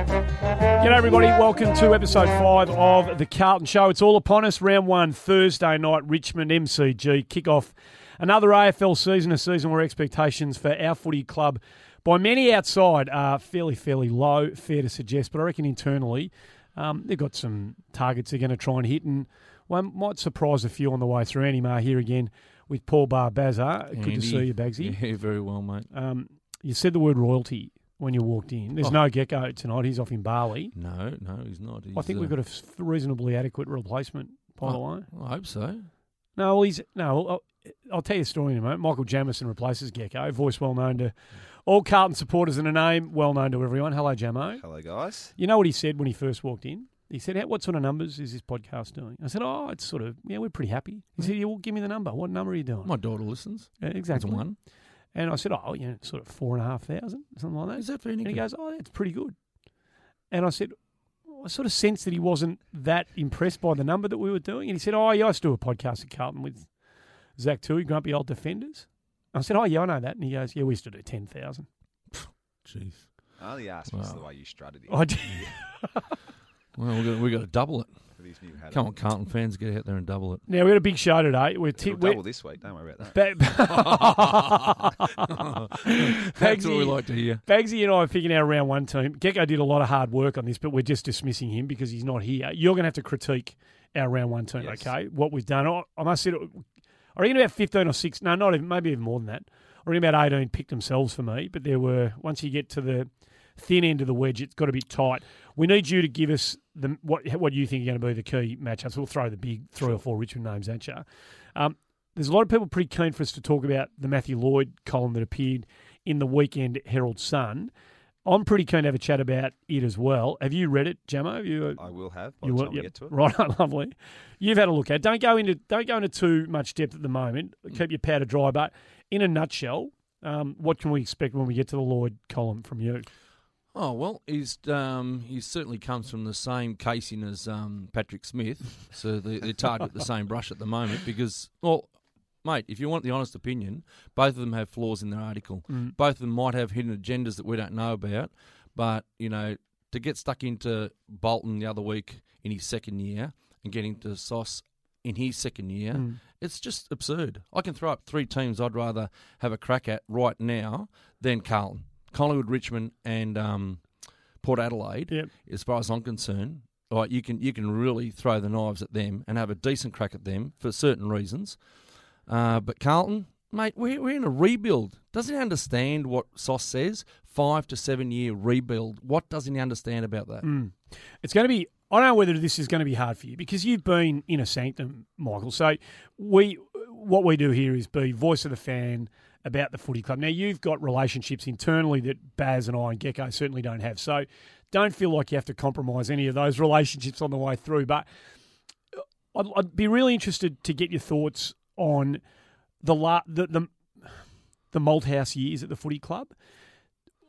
G'day, everybody. Welcome to episode five of The Carlton Show. It's all upon us. Round one, Thursday night, Richmond MCG. Kick off another AFL season, a season where expectations for our footy club by many outside are fairly, fairly low, fair to suggest. But I reckon internally, um, they've got some targets they're going to try and hit, and one might surprise a few on the way through. Andy Maher here again with Paul Barbazza. Good to see you, Bagsy. Yeah, very well, mate. Um, you said the word royalty when you walked in. There's Oh. no Gecko tonight. He's off in Bali. No, no, he's not. I He's, think we've uh, got a reasonably adequate replacement, by the Oh. way. I hope so. No, well, he's no. I'll, I'll tell you a story in a moment. Michael Jamison replaces Gecko, voice well known to all Carlton supporters and a name well known to everyone. Hello, Jamo. Hello, guys. You know what he said when he first walked in? He said, "How- "What sort of numbers is this podcast doing?" I said, "Oh, it's sort of yeah, we're pretty happy." He said, "Yeah, well, give me the number. What number are you doing?" My daughter listens. Yeah, That's exactly. one. And I said, "Oh, you know, sort of four and a half thousand, something like that." Is that for any And he goes, "Oh, that's pretty good." And I said, I sort of sensed that he wasn't that impressed by the number that we were doing. And he said, "Oh, yeah, I used to do a podcast at Carlton with Zach Tuohy, Grumpy Old Defenders." I said, "Oh, yeah, I know that." And he goes, "Yeah, we used to do ten thousand. Jeez. Oh, I only asked because Wow. the way you strutted it oh, I did. Well, we've got, we got to double it. For these new habits. Come on, Carlton fans, get out there and double it. Now we got a big show today. We're, t- It'll we're double this week. Don't worry about that. Ba- That's what we like to hear. Bagsy and I are picking our round one team. Gecko did a lot of hard work on this, but we're just dismissing him because he's not here. You're going to have to critique our round one team, Yes. okay? What we've done. I, I must say, I reckon about 15 or 6, no, not even, maybe even more than that. I reckon about 18 picked themselves for me, but there were, once you get to the thin end of the wedge, it's got to be tight. We need you to give us the what what you think are going to be the key matchups. We'll throw the big three or four Richmond names at you. Um, there's a lot of people pretty keen for us to talk about the Matthew Lloyd column that appeared in the weekend Herald Sun. I'm pretty keen to have a chat about it as well. Have you read it, Jamo? Have you, I will have by you will- yep. get to it. Right, lovely. You've had a look at. it. Don't go into don't go into too much depth at the moment. Mm. Keep your powder dry. But in a nutshell, um, what can we expect when we get to the Lloyd column from you? Oh well, he's um, he certainly comes from the same casing as um, Patrick Smith, so they, they're tarred with the same brush at the moment. Because, well, mate, if you want the honest opinion, both of them have flaws in their article. Mm. Both of them might have hidden agendas that we don't know about. But you know, to get stuck into Bolton the other week in his second year and getting to Sauce in his second year, Mm. it's just absurd. I can throw up three teams I'd rather have a crack at right now than Carlton, Collingwood, Richmond, and um, Port Adelaide. Yep. As far as I'm concerned, right, you can you can really throw the knives at them and have a decent crack at them for certain reasons. Uh, but Carlton, mate, we're, we're in a rebuild. Doesn't he understand what Sauce says? Five to seven year rebuild. What doesn't he understand about that? Mm. It's going to be. I don't know whether this is going to be hard for you because you've been in a sanctum, Michael. So we, what we do here is be voice of the fan about the footy club. Now you've got relationships internally that Baz and I and Gecko certainly don't have. So don't feel like you have to compromise any of those relationships on the way through. But uh, I'd, I'd be really interested to get your thoughts on the la- the the, the Malthouse years at the footy club.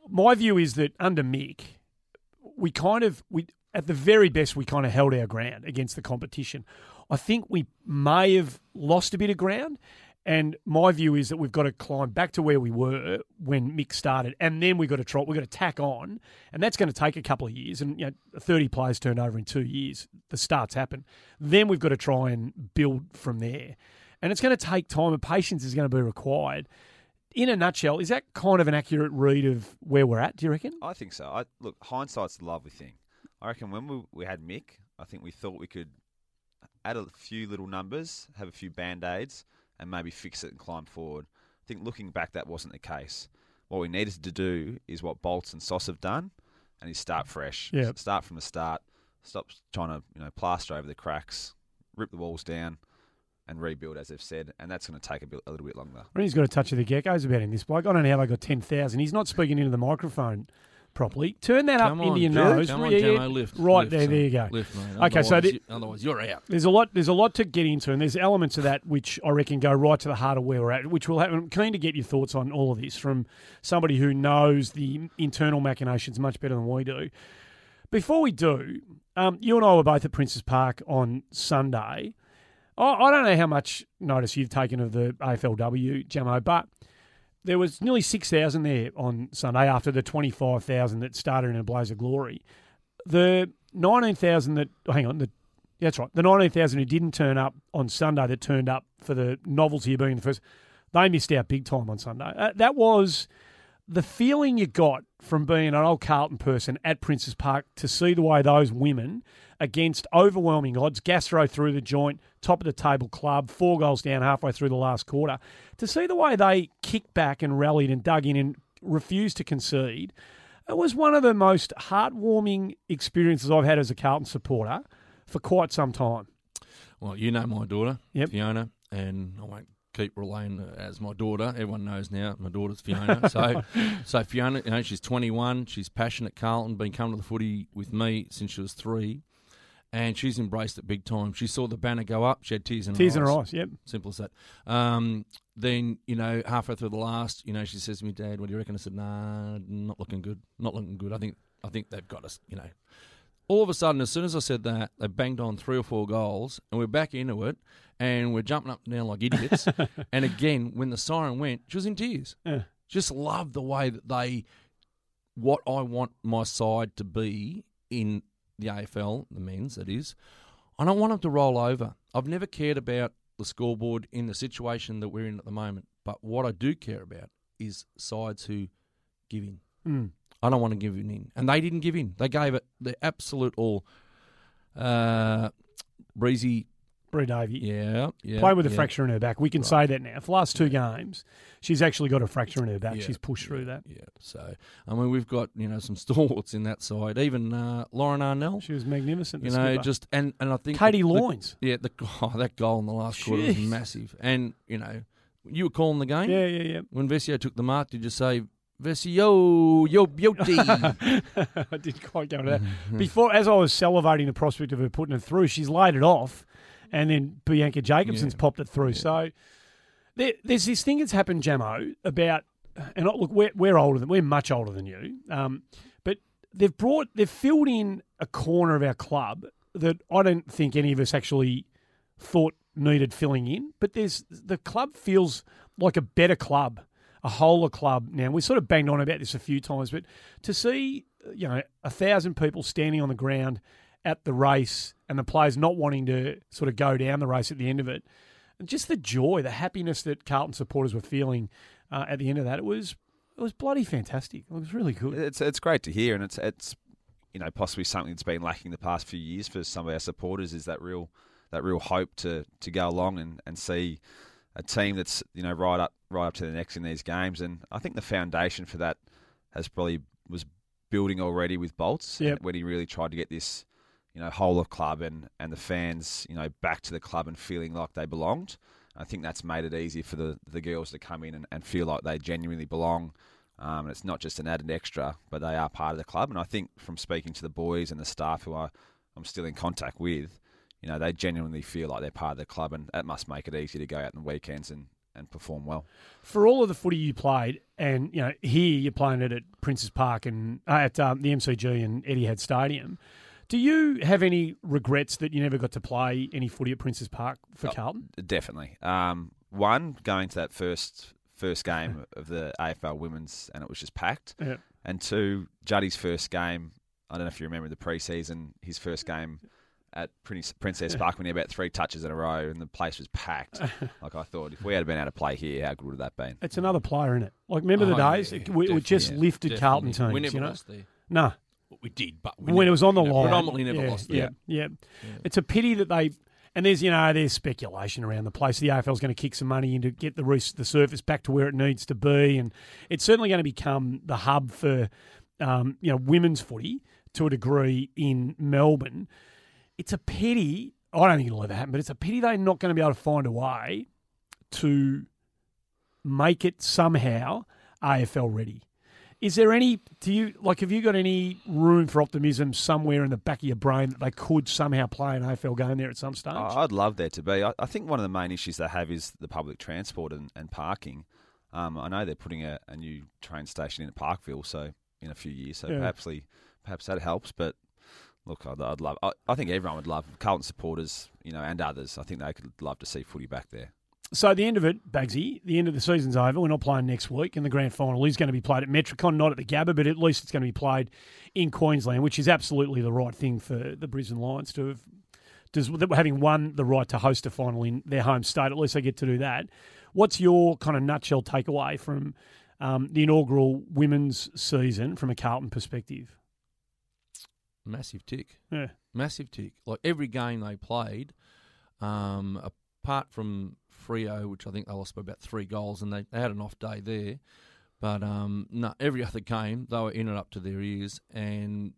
My view is that under Mick, we kind of we at the very best we kind of held our ground against the competition. I think we may have lost a bit of ground, and my view is that we've got to climb back to where we were when Mick started, and then we've got to try. We've got to tack on, and that's going to take a couple of years. And you know, thirty players turned over in two years. The starts happen. Then we've got to try and build from there, and it's going to take time. And patience is going to be required. In a nutshell, is that kind of an accurate read of where we're at? Do you reckon? I think so. I, look, hindsight's a lovely thing. I reckon when we, we had Mick, I think we thought we could add a few little numbers, have a few band aids, and maybe fix it and climb forward. I think looking back, that wasn't the case. What we needed to do is what Bolts and Sauce have done, and is start fresh. Yep. Start from the start. Stop trying to you know plaster over the cracks, rip the walls down, and rebuild as they've said. And that's going to take a, bit, a little bit longer. I mean, He's got a touch of the geckos about him, this bloke. I don't know how they got 10,000. He's not speaking into the microphone properly. Turn that Come up into your Jim. nose. Come on, Jamo, lift. Right lift, there, son. there you go. Lift, mate. Okay, so Otherwise the- you- otherwise you're out. There's a lot. There's a lot to get into, and there's elements of that which I reckon go right to the heart of where we're at. Which will have. I'm keen to get your thoughts on all of this from somebody who knows the internal machinations much better than we do. Before we do, um, you and I were both at Princes Park on Sunday. I, I don't know how much notice you've taken of the AFLW, Jamo, but there was nearly 6,000 there on Sunday after the 25,000 that started in a blaze of glory. The 19,000 that, oh, hang on, the, that's right, the 19,000 who didn't turn up on Sunday that turned up for the novelty of being the first, they missed out big time on Sunday. Uh, that was the feeling you got from being an old Carlton person at Princes Park to see the way those women against overwhelming odds, Gastro through the joint, top of the table club, four goals down halfway through the last quarter, to see the way they kicked back and rallied and dug in and refused to concede. It was one of the most heartwarming experiences I've had as a Carlton supporter for quite some time. Well, you know my daughter, Yep. Fiona, and I won't keep relaying as my daughter. Everyone knows now my daughter's Fiona. so, so Fiona, you know, she's 21. She's passionate Carlton, been coming to the footy with me since she was three, and she's embraced it big time. She saw the banner go up. She had tears in Tears in her her eyes. eyes, yep. Simple as that. Um, then, you know, halfway through the last, you know, she says to me, Dad, what do you reckon? I said, nah, not looking good. Not looking good. I think I think they've got us, you know. All of a sudden, as soon as I said that, they banged on three or four goals, and we're back into it, and we're jumping up and down like idiots. and again, when the siren went, she was in tears. Yeah. Just love the way that they, what I want my side to be in the AFL, the men's, that is. I don't want them to roll over. I've never cared about the scoreboard in the situation that we're in at the moment. But what I do care about is sides who give in. Mm. I don't want to give in. And they didn't give in. They gave it the absolute all. Uh, breezy, Bri Davey. yeah, yeah. Playing with a yeah. fracture in her back. We can Right. say that now. For the last two games, she's actually got a fracture in her back. Yeah, She's pushed through that. Yeah. So, I mean, we've got, you know, some stalwarts in that side. Even uh, Lauren Arnell. She was magnificent. You know, skipper. just, and, and I think. Katie the- the- Yeah, the, oh, that goal in the last quarter was massive. And, you know, you were calling the game. Yeah, yeah, yeah. When Vescio took the mark, did you say, Vescio, yo beauty? I didn't quite go to that. Before, as I was salivating the prospect of her putting it through, she's laid it off, and then Bianca Jakobsson's Yeah. popped it through. So there, there's this thing that's happened, Jamo, about, and look, we're, we're older than we're much older than you, um, but they've brought they've filled in a corner of our club that I don't think any of us actually thought needed filling in. But there's the club feels like a better club, a wholer club now. We sort of banged on about this a few times, but to see you know a thousand people standing on the ground at the race and the players not wanting to sort of go down the race at the end of it, and just the joy, the happiness that Carlton supporters were feeling uh, at the end of that, it was it was bloody fantastic. It was really good. It's it's great to hear, and it's it's you know possibly something that's been lacking the past few years for some of our supporters is that real that real hope to to go along and, and see a team that's you know right up right up to the next in these games, and I think the foundation for that has probably was building already with Bolts Yep. when he really tried to get this you know whole of club and and the fans you know back to the club and feeling like they belonged. I think that's made it easier for the the girls to come in and, and feel like they genuinely belong. Um, and it's not just an added extra, but they are part of the club. And I think from speaking to the boys and the staff who I, I'm still in contact with, you know, they genuinely feel like they're part of the club, and that must make it easier to go out on the weekends and, and perform well. for all of the footy you played, and you know here you're playing it at Princes Park and uh, at um, the MCG and Eddie Etihad Stadium. Do you have any regrets that you never got to play any footy at Princes Park for Oh. Carlton? Definitely. Um, one, going to that first first game of the AFL Women's, and it was just packed. Yeah. And two, Juddy's first game. I don't know if you remember the preseason. His first game at Princes Park when he had about three touches in a row, and the place was packed. like I thought, if we had been able to play here, how good would that been? It's another player in it. Like remember the Oh, days yeah, we, we just definitely, lifted definitely. Carlton We teams. never You know, lost there. no, We did, but we when never- it was on the you know, line. predominantly never yeah, lost. Yeah, it. yeah, It's a pity that they. And there's you know there's speculation around the place. The AFL's going to kick some money in to get the res- the surface back to where it needs to be, and it's certainly going to become the hub for um, you know women's footy to a degree in Melbourne. It's a pity. I don't think it'll ever happen, but it's a pity they're not going to be able to find a way to make it somehow AFL ready. Is there any? Do you like? Have you got any room for optimism somewhere in the back of your brain that they could somehow play an AFL game there at some stage? Oh, I'd love there to be. I, I think one of the main issues they have is the public transport and, and parking. Um, I know they're putting a, a new train station in Parkville, so in a few years, so Yeah. perhaps perhaps that helps. But look, I'd, I'd love. I, I think everyone would love Carlton supporters, you know, and others. I think they could love to see footy back there. So the end of it, Bagsy, the end of the season's over. We're not playing next week, and the grand final is going to be played at Metricon, not at the Gabba, but at least it's going to be played in Queensland, which is absolutely the right thing for the Brisbane Lions to have. Does having won the right to host a final in their home state, at least they get to do that. What's your kind of nutshell takeaway from um, the inaugural women's season from a Carlton perspective? Massive tick. Yeah. massive tick. Like every game they played, um, apart from Freo, which I think they lost by about three goals, and they, they had an off day there. But um, no, every other game they were in it up to their ears, and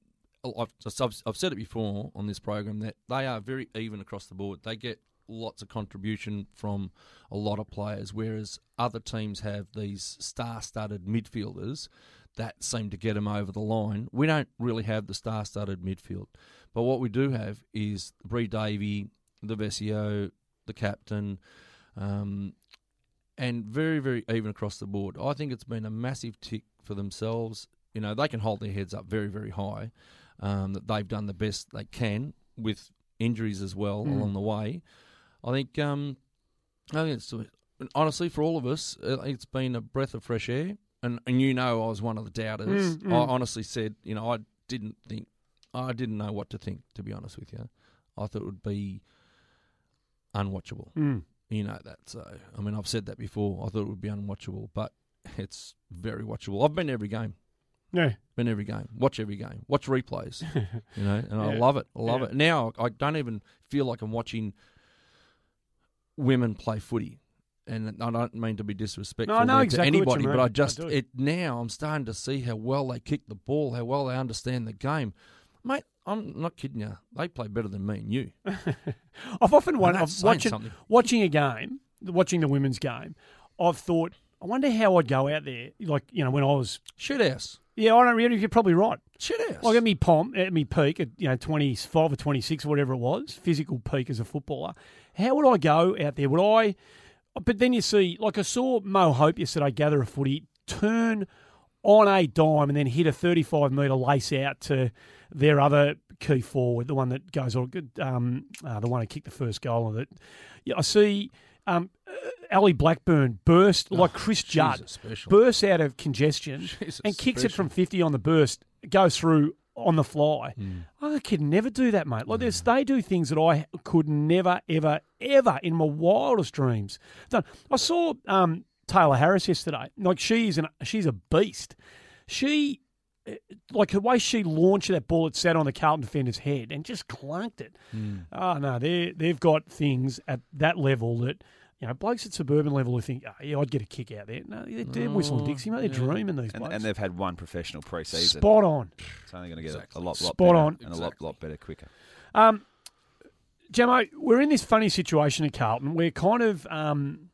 I've, I've, I've said it before on this program that they are very even across the board. They get lots of contribution from a lot of players, whereas other teams have these star-studded midfielders that seem to get them over the line. We don't really have the star-studded midfield, but what we do have is Bri Davey, the Vescio, the captain, um, and very, very even across the board. I think it's been a massive tick for themselves. You know, they can hold their heads up very, very high. Um, that they've done the best they can with injuries as well Mm. along the way. I think, um, I think it's honestly for all of us, uh, it's been a breath of fresh air. And and you know, I was one of the doubters. Mm, mm. I honestly said, you know, I didn't think, I didn't know what to think. To be honest with you, I thought it would be unwatchable. Mm. You know that. So, I mean, I've said that before. I thought it would be unwatchable, but it's very watchable. I've been every game. Yeah. Been every game. Watch every game. Watch replays. you know, and I love it. I love Yeah. it. Now I don't even feel like I'm watching women play footy. And I don't mean to be disrespectful No, I exactly to anybody, but. I I just do. it now I'm starting to see how well they kick the ball, how well they understand the game. Mate, I'm not kidding you. They play better than me and you. I've often wondered, I've watching, something. watching a game, watching the women's game, I've thought, I wonder how I'd go out there. Like, you know, when I was, Shit ass. yeah, I don't really, you're probably right. Shit ass. Like at me pomp, at me peak at, you know, 25 or 26 or whatever it was, physical peak as a footballer. How would I go out there? Would I, but then you see, like I saw Mo Hope yesterday gather a footy, turn on a dime and then hit a 35 metre lace out to their other key forward, the one that goes, or um, uh, the one who kicked the first goal of it. Yeah, I see um, uh, Ali Blackburn burst like Chris Judd, special. bursts out of congestion a and kicks it from 50 on the burst, goes through on the fly. Hmm. I could never do that, mate. Like there's, they do things that I could never, ever, ever in my wildest dreams done. I saw um, Tayla Harris yesterday. Like she's an she's a beast. She eh, like the way she launched that ball, it sat on the Carlton defender's head and just clunked it. Hmm. Oh no, they they've got things at that level that. You know, blokes at suburban level who think, oh, yeah, I'd get a kick out there. No, they're, they're whistling Dixie, mate. They're dreaming these And, blokes. and they've had one professional pre-season. Spot on. It's only going to get Exactly. a, a lot, lot Spot better on. and a lot, lot better quicker. Um, Jamo, we're in this funny situation at Carlton. We're kind of um,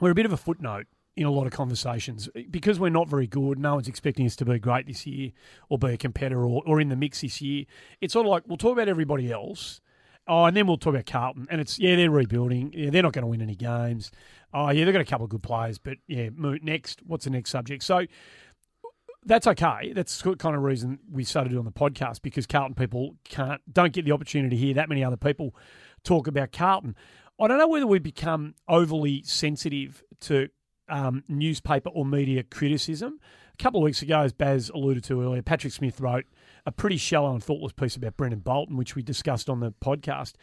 we're a bit of a footnote in a lot of conversations because we're not very good. No one's expecting us to be great this year or be a competitor or, or in the mix this year. It's sort of like we'll talk about everybody else. Oh, and then we'll talk about Carlton, and it's yeah they're rebuilding. Yeah, they're not going to win any games. Oh, yeah, they've got a couple of good players, but yeah, next, what's the next subject? So that's okay. That's the kind of reason we started doing the podcast because Carlton people can't don't get the opportunity to hear that many other people talk about Carlton. I don't know whether we become overly sensitive to um, newspaper or media criticism. A couple of weeks ago, as Baz alluded to earlier, Patrick Smith wrote a pretty shallow and thoughtless piece about Brendon Bolton, which we discussed on the podcast.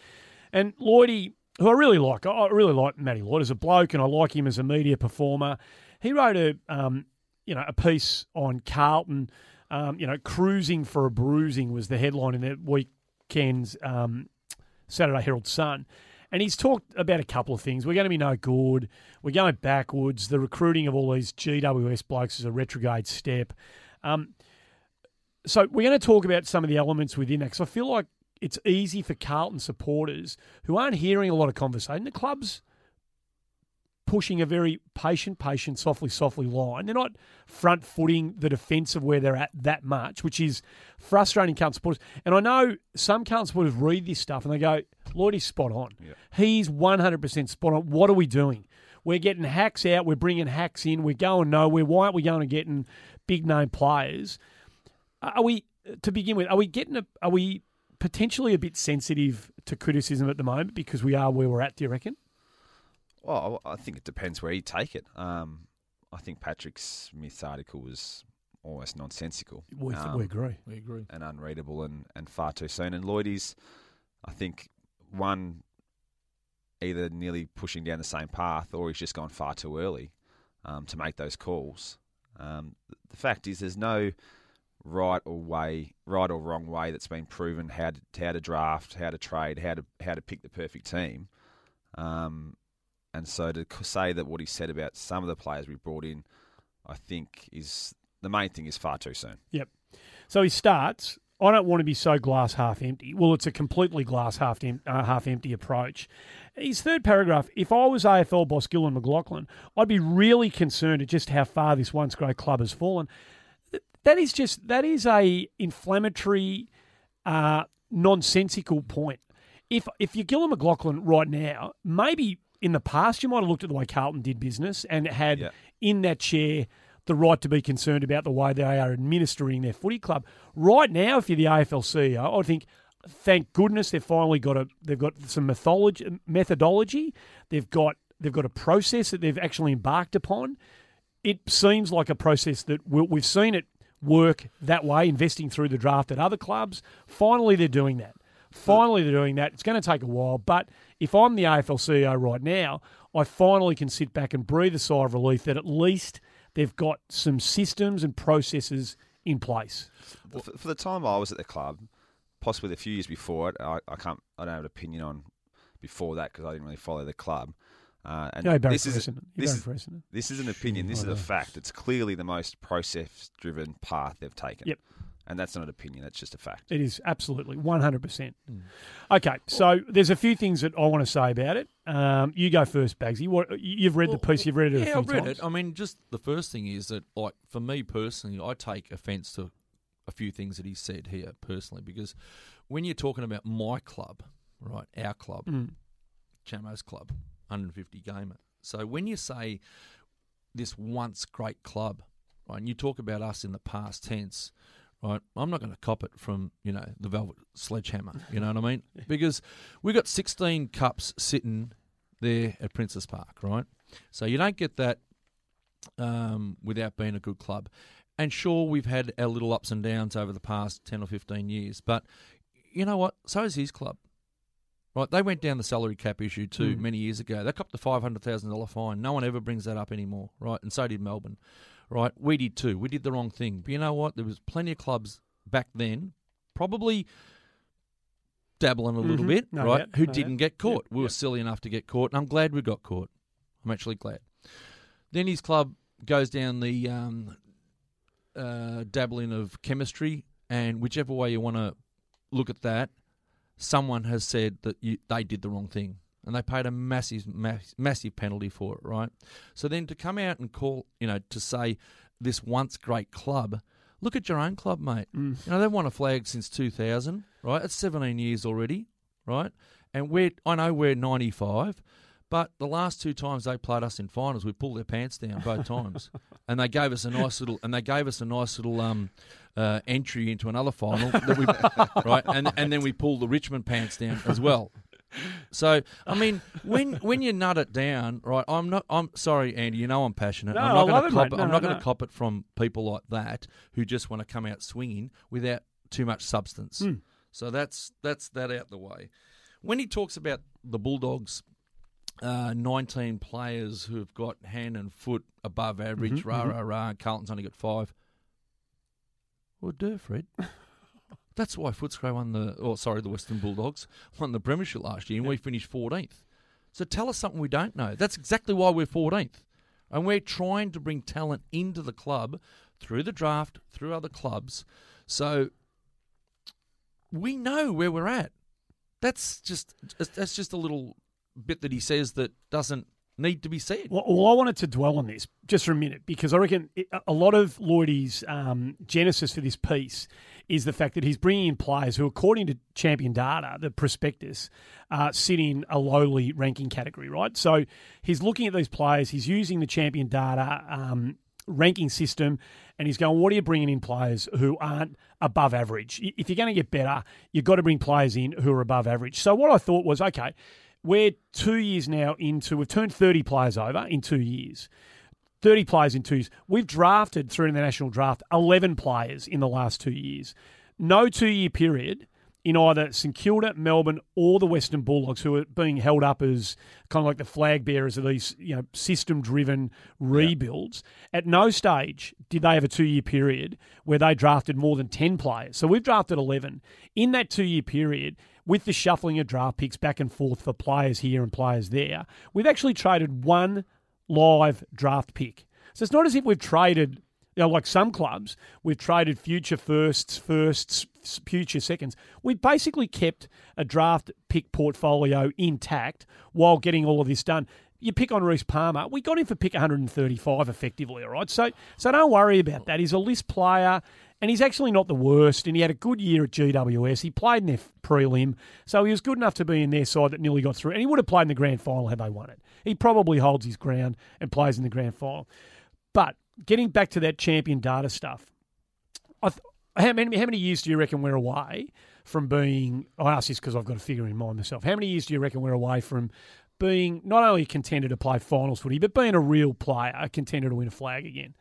And Lloydie, who I really like, I really like Matty Lloyd as a bloke, and I like him as a media performer. He wrote a um, you know a piece on Carlton Um, you know, cruising for a bruising was the headline in the weekend's um, Saturday Herald Sun. And he's talked about a couple of things. We're going to be no good. We're going backwards. The recruiting of all these GWS blokes is a retrograde step. Um, so we're going to talk about some of the elements within that because I feel like it's easy for Carlton supporters who aren't hearing a lot of conversation. The club's pushing a very patient, patient, softly, softly line. They're not front footing the defence of where they're at that much, which is frustrating Carlton supporters. And I know some Carlton supporters read this stuff and they go, Lloyd is spot on. Yeah. He's 100% spot on. What are we doing? We're getting hacks out. We're bringing hacks in. We're going nowhere. Why aren't we going and getting big name players? Are we, to begin with, are we getting a, are we potentially a bit sensitive to criticism at the moment because we are where we're at, do you reckon? Well, I I think it depends where you take it. Um, I think Patrick Smith's article was almost nonsensical. We, Um, we agree. We agree. and unreadable and, and far too soon. And Lloydie's, I think, one, either nearly pushing down the same path or he's just gone far too early um, to make those calls. Um, the fact is, there's no right or way, right or wrong way that's been proven how to, how to draft, how to trade, how to how to pick the perfect team. Um, and so to say that what he said about some of the players we brought in, I think is the main thing is far too soon. Yep. So he starts. I don't want to be so glass half empty. Well, it's a completely glass half em- uh, half empty approach. His third paragraph: If I was AFL boss Gillon McLachlan, I'd be really concerned at just how far this once great club has fallen. Th- That is just that is a inflammatory, uh, nonsensical point. If if you're Gillon McLachlan right now, maybe in the past you might have looked at the way Carlton did business and had Yeah. in that chair the right to be concerned about the way they are administering their footy club. Right now, if you're the AFL CEO, I think thank goodness they've finally got a they've got some methodology methodology. They've got they've got a process that they've actually embarked upon. It seems like a process that we've seen it work that way, investing through the draft at other clubs. Finally, they're doing that. Finally, they're doing that. It's going to take a while, but if I'm the AFL CEO right now, I finally can sit back and breathe a sigh of relief that at least they've got some systems and processes in place. for, the time I was at the club, possibly a few years before it, I, I can't, I don't have an opinion on before that because I didn't really follow the club. Uh, and No, Barry this is this Barry is, this is an opinion. This is a fact. It's clearly the most process-driven path they've taken. Yep. And that's not an opinion. That's just a fact. It is absolutely 100%. Okay, so there's a few things that I want to say about it. Um, you go first, Bagsy. What, you've read the piece, you've read it a Yeah, few I've read times. it. I mean, just the first thing is that, like, for me personally, I take offence to a few things that he said here personally because when you're talking about my club, right, our club, Mm. Jamo's club, 150 gamer. So when you say this once great club, right, and you talk about us in the past tense, right, I'm not going to cop it from, you know, the Velvet Sledgehammer, you know what I mean? Because we got 16 cups sitting there at Princes Park, right? So you don't get that um, without being a good club. And sure, we've had our little ups and downs over the past 10 or 15 years, but you know what? So is his club. Right, they went down the salary cap issue too Mm. many years ago. They copped the five hundred thousand dollar fine. No one ever brings that up anymore, right? And so did Melbourne, right? We did too. We did the wrong thing. But you know what? There was plenty of clubs back then, probably dabbling a little Mhm. bit, No right? doubt, Who no didn't doubt. get caught? Yep, We were yep. silly enough to get caught, and I'm glad we got caught. I'm actually glad. Then his club goes down the um, uh, dabbling of chemistry, and whichever way you want to look at that, someone has said that you, they did the wrong thing, and they paid a massive, mass, massive penalty for it, right? So then to come out and call, you know, to say this once great club, look at your own club, mate. Mm. You know they've won a flag since 2000, right? It's 17 years already, right? And we're I know we're 95. But the last two times they played us in finals, we pulled their pants down both times, and they gave us a nice little and they gave us a nice little um, uh, entry into another final that we right, and and then we pull the Richmond pants down as well. So I mean, when when you nut it down, right? I'm not. I'm sorry, Andy. You know I'm passionate. No, I'm not going to cop it. No, I'm no, not going to cop it from people like that who just want to come out swinging without too much substance. Hmm. So that's that's that out the way. When he talks about the Bulldogs, uh, 19 players who have got hand and foot above average, Mhm, rah mhm. rah rah. Carlton's only got five. Well, duh, Fred. That's why Footscray won the, oh, sorry, the Western Bulldogs won the premiership last year, and we finished 14th. So tell us something we don't know. That's exactly why we're 14th. And we're trying to bring talent into the club through the draft, through other clubs. So we know where we're at. That's just that's just a little bit that he says that doesn't need to be said. Well, well, I wanted to dwell on this just for a minute because I reckon it, a lot of Lloydie's um, genesis for this piece is the fact that he's bringing in players who, according to Champion Data, the prospectus, uh, sit in a lowly ranking category, right? So he's looking at these players, he's using the Champion Data um, ranking system, and he's going, what are you bringing in players who aren't above average? If you're going to get better, you've got to bring players in who are above average. So what I thought was, okay, we're two years now into, we've turned 30 players over in two years. 30 players in two years. We've drafted through the national draft 11 players in the last two years. No two year period in either St Kilda, Melbourne, or the Western Bulldogs, who are being held up as kind of like the flag bearers of these, you know, system-driven rebuilds. Yeah. At no stage did they have a two-year period where they drafted more than ten players. So we've drafted eleven in that two-year period. With the shuffling of draft picks back and forth for players here and players there, we've actually traded one live draft pick. So it's not as if we've traded you know, like some clubs, we've traded future firsts, firsts, future seconds. We've basically kept a draft pick portfolio intact while getting all of this done. You pick on Rhys Palmer. We got him for pick 135 effectively, all right? So, so don't worry about that. He's a list player and he's actually not the worst. And he had a good year at GWS. He played in their prelim, so he was good enough to be in their side that nearly got through. And he would have played in the grand final had they won it. He probably holds his ground and plays in the grand final. But getting back to that champion data stuff, th- how many how many years do you reckon we're away from being? I ask this because I've got a figure in mind myself. How many years do you reckon we're away from being not only a contender to play finals footy, but being a real player, a contender to win a flag again?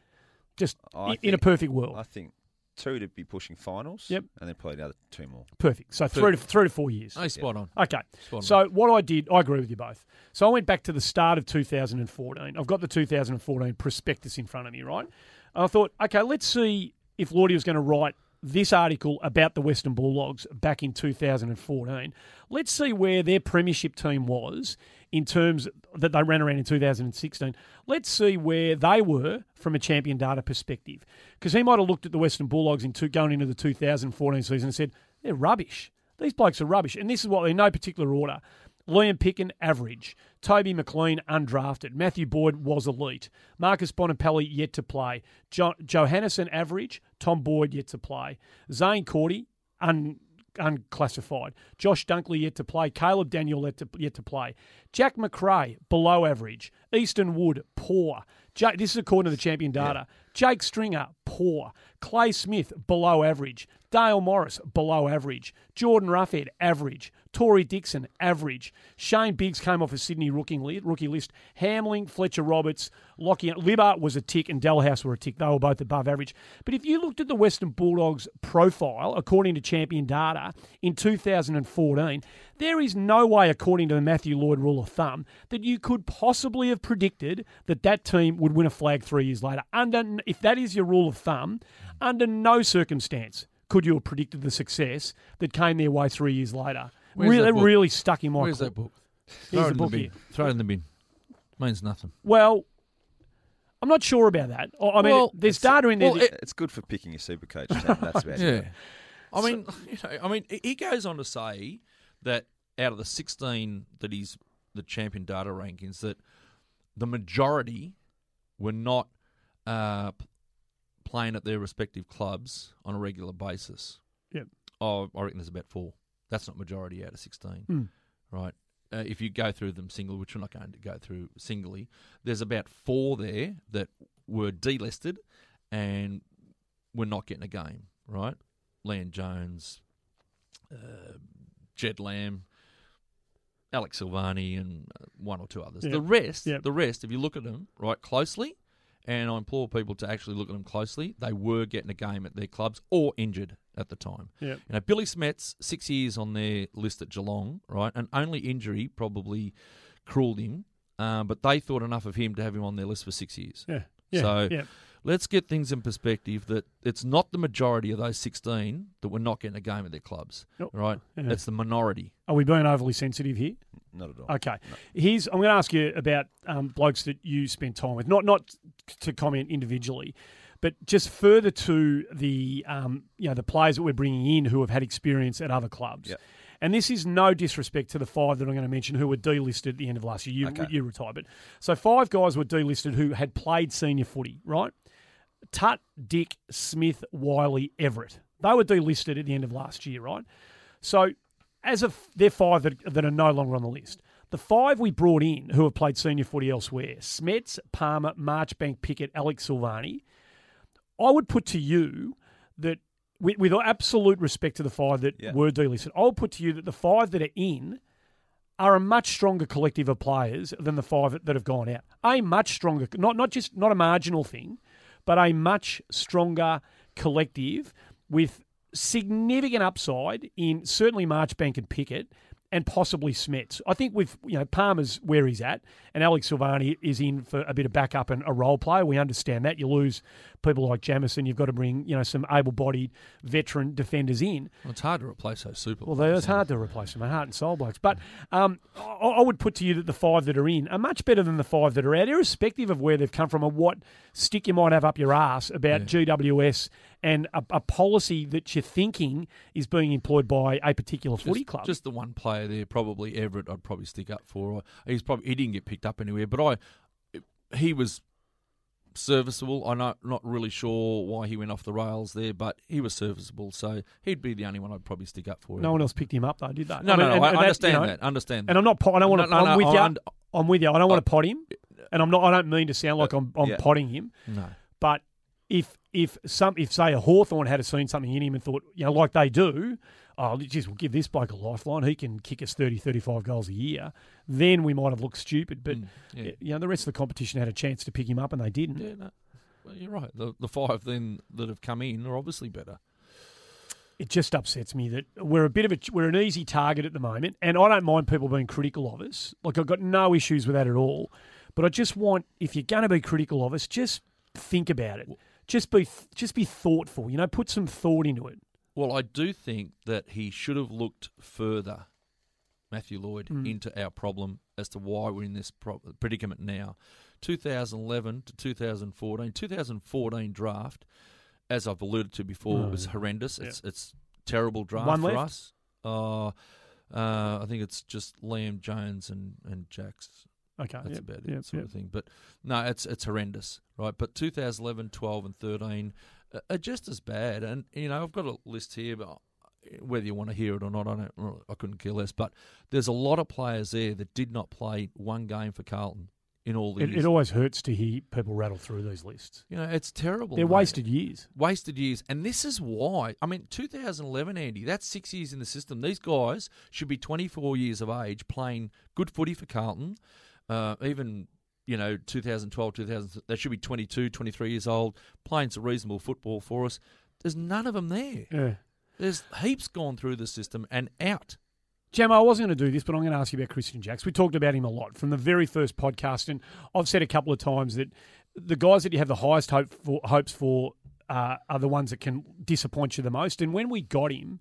Just in, think, in a perfect world. I think two to be pushing finals. Yep. And then probably another two more. Perfect. So three to three to four years. Oh, spot on. Okay. Spot on. So what I did, I agree with you both. So I went back to the start of 2014. I've got the 2014 prospectus in front of me, right? And I thought, okay, let's see if Lloydie was going to write this article about the Western Bulldogs back in 2014. Let's see where their premiership team was in terms that they ran around in 2016. Let's see where they were from a champion data perspective. Because he might have looked at the Western Bulldogs in two, going into the 2014 season and said, they're rubbish. These blokes are rubbish. And this is what, in no particular order. Liam Picken, average. Toby McLean, undrafted. Matthew Boyd was elite. Marcus Bontempelli, yet to play. Jo- Johannisen, average. Tom Boyd, yet to play. Zane Cordy, un- unclassified. Josh Dunkley, yet to play. Caleb Daniel, yet to, yet to play. Jack Macrae, below average. Easton Wood, poor. This is according to the champion data. Yeah. Jake Stringer, poor. Clay Smith, below average. Dale Morris, below average. Jordan Roughead, average. Tory Dickson, average. Shane Biggs came off a Sydney rookie list. Hamling, Fletcher Roberts, Lockie, Libba was a tick, and Dahlhaus were a tick. They were both above average. But if you looked at the Western Bulldogs profile, according to Champion Data, in 2014, there is no way, according to the Matthew Lloyd rule of thumb, that you could possibly have predicted that that team would win a flag three years later. Under, if that is your rule of thumb, under no circumstance could you have predicted the success that came their way three years later. really, really stuck in my. Where's that book? Throw it in the bin. Throw it in the bin. Means nothing. Well, I'm not sure about that. I mean, well, there's data in there. Well, that, it's good for picking your super coach. That's about yeah. It. I mean, you know, I mean, he goes on to say that out of the 16 that he's the champion data rankings, that the majority were not uh, playing at their respective clubs on a regular basis. Yep. Oh, I reckon there's about four. That's not majority out of 16, mm. right? Uh, if you go through them single, which we're not going to go through singly, there's about four there that were delisted and were not getting a game, right? Leon Jones, uh, Jed Lamb, Alex Silvani, and uh, one or two others. Yep. The rest, yep. the rest, if you look at them right closely, and I implore people to actually look at them closely. They were getting a game at their clubs or injured at the time. Yeah. You know, Billie Smedts, six years on their list at Geelong, right? And only injury probably cruelled him, um, but they thought enough of him to have him on their list for six years. Yeah. yeah. So yeah. Let's get things in perspective that it's not the majority of those 16 that were not getting a game at their clubs, Yep. right? Yeah. It's the minority. Are we being overly sensitive here? Not at all. Okay. Here's I'm going to ask you about um, blokes that you spent time with, not not to comment individually, but just further to the um, you know the players that we're bringing in who have had experience at other clubs. Yep. And this is no disrespect to the five that I'm going to mention who were delisted at the end of last year. You, Okay. you retired, but so five guys were delisted who had played senior footy, right? Tut, Dick, Smith, Wiley, Everitt. They were delisted at the end of last year, right? So, as of they're five that, that are no longer on the list. The five we brought in who have played senior footy elsewhere: Smedts, Palmer, Marchbank, Pickett, Alex Silvani. I would put to you that, with, with absolute respect to the five that Yeah. were delisted, I would put to you that the five that are in are a much stronger collective of players than the five that have gone out. A much stronger, not not just not a marginal thing, but a much stronger collective with significant upside in certainly Marchbank and Pickett and possibly Smedts. I think with you know Palmer's where he's at, and Alex Silvani is in for a bit of backup and a role player. We understand that you lose people like Jamison, you've got to bring you know some able-bodied veteran defenders in. Well, it's hard to replace those super. Well, players, it's hard to replace them, heart and soul blokes. But um, I, I would put to you that the five that are in are much better than the five that are out, irrespective of where they've come from or what stick you might have up your ass about GWS and a, a policy that you're thinking is being employed by a particular footy club. Just the one player there, probably Everitt. I'd probably stick up for. He's probably he didn't get picked up anywhere, but I he was serviceable. I'm not not really sure why he went off the rails there, but he was serviceable, so he'd be the only one I'd probably stick up for. no one else picked him up though, did they? No, I mean, no, no. and- I and that, understand you know, that. Understand. And I'm not. I don't want to. No, no, I'm no, with I you. und- I'm with you. I don't want to pot him, and I'm not. I don't mean to sound like uh, I'm, I'm Yeah. potting him. no. But if if some if say a Hawthorn had seen something in him and thought, you know, like they do, oh, geez, we'll give this bloke a lifeline. He can kick us 30, 35 goals a year. Then we might have looked stupid. But Mm, yeah. you know, the rest of the competition had a chance to pick him up and they didn't. Yeah, no. Well, you're right. The the five then that have come in are obviously better. It just upsets me that we're a bit of a we're an easy target at the moment, and I don't mind people being critical of us. Like I've got no issues with that at all. But I just want if you're going to be critical of us, just think about it. Just be just be thoughtful. You know, put some thought into it. Well, I do think that he should have looked further, Matthew Lloyd, Mm. into our problem as to why we're in this predicament now. 2011 to 2014, 2014 draft, as I've alluded to before, Oh, was yeah. horrendous. It's it's terrible draft One for left? us. Uh, uh, I think it's just Liam Jones and and Jacks. Okay, That's yep, about it, yep, sort yep. of thing. But no, it's it's horrendous, right? But 2011, 12, and 13 uh, are just as bad. And you know, I've got a list here, but whether you want to hear it or not, I don't. I couldn't care less. But there's a lot of players there that did not play one game for Carlton in all the It, years. it always hurts to hear people rattle through these lists. you know, it's terrible. They're mate. wasted years. wasted years. And this is why. I mean, 2011, Andy, that's six years in the system. These guys should be 24 years of age playing good footy for Carlton. Uh, even, you know, 2012, 2000, they should be 22, 23 years old, playing some reasonable football for us. There's none of them there. Yeah. There's heaps gone through the system and out. Jamo, I wasn't going to do this, but I'm going to ask you about Christian Jacks. We talked about him a lot from the very first podcast, and I've said a couple of times that the guys that you have the highest hope for, hopes for uh, are the ones that can disappoint you the most. And when we got him,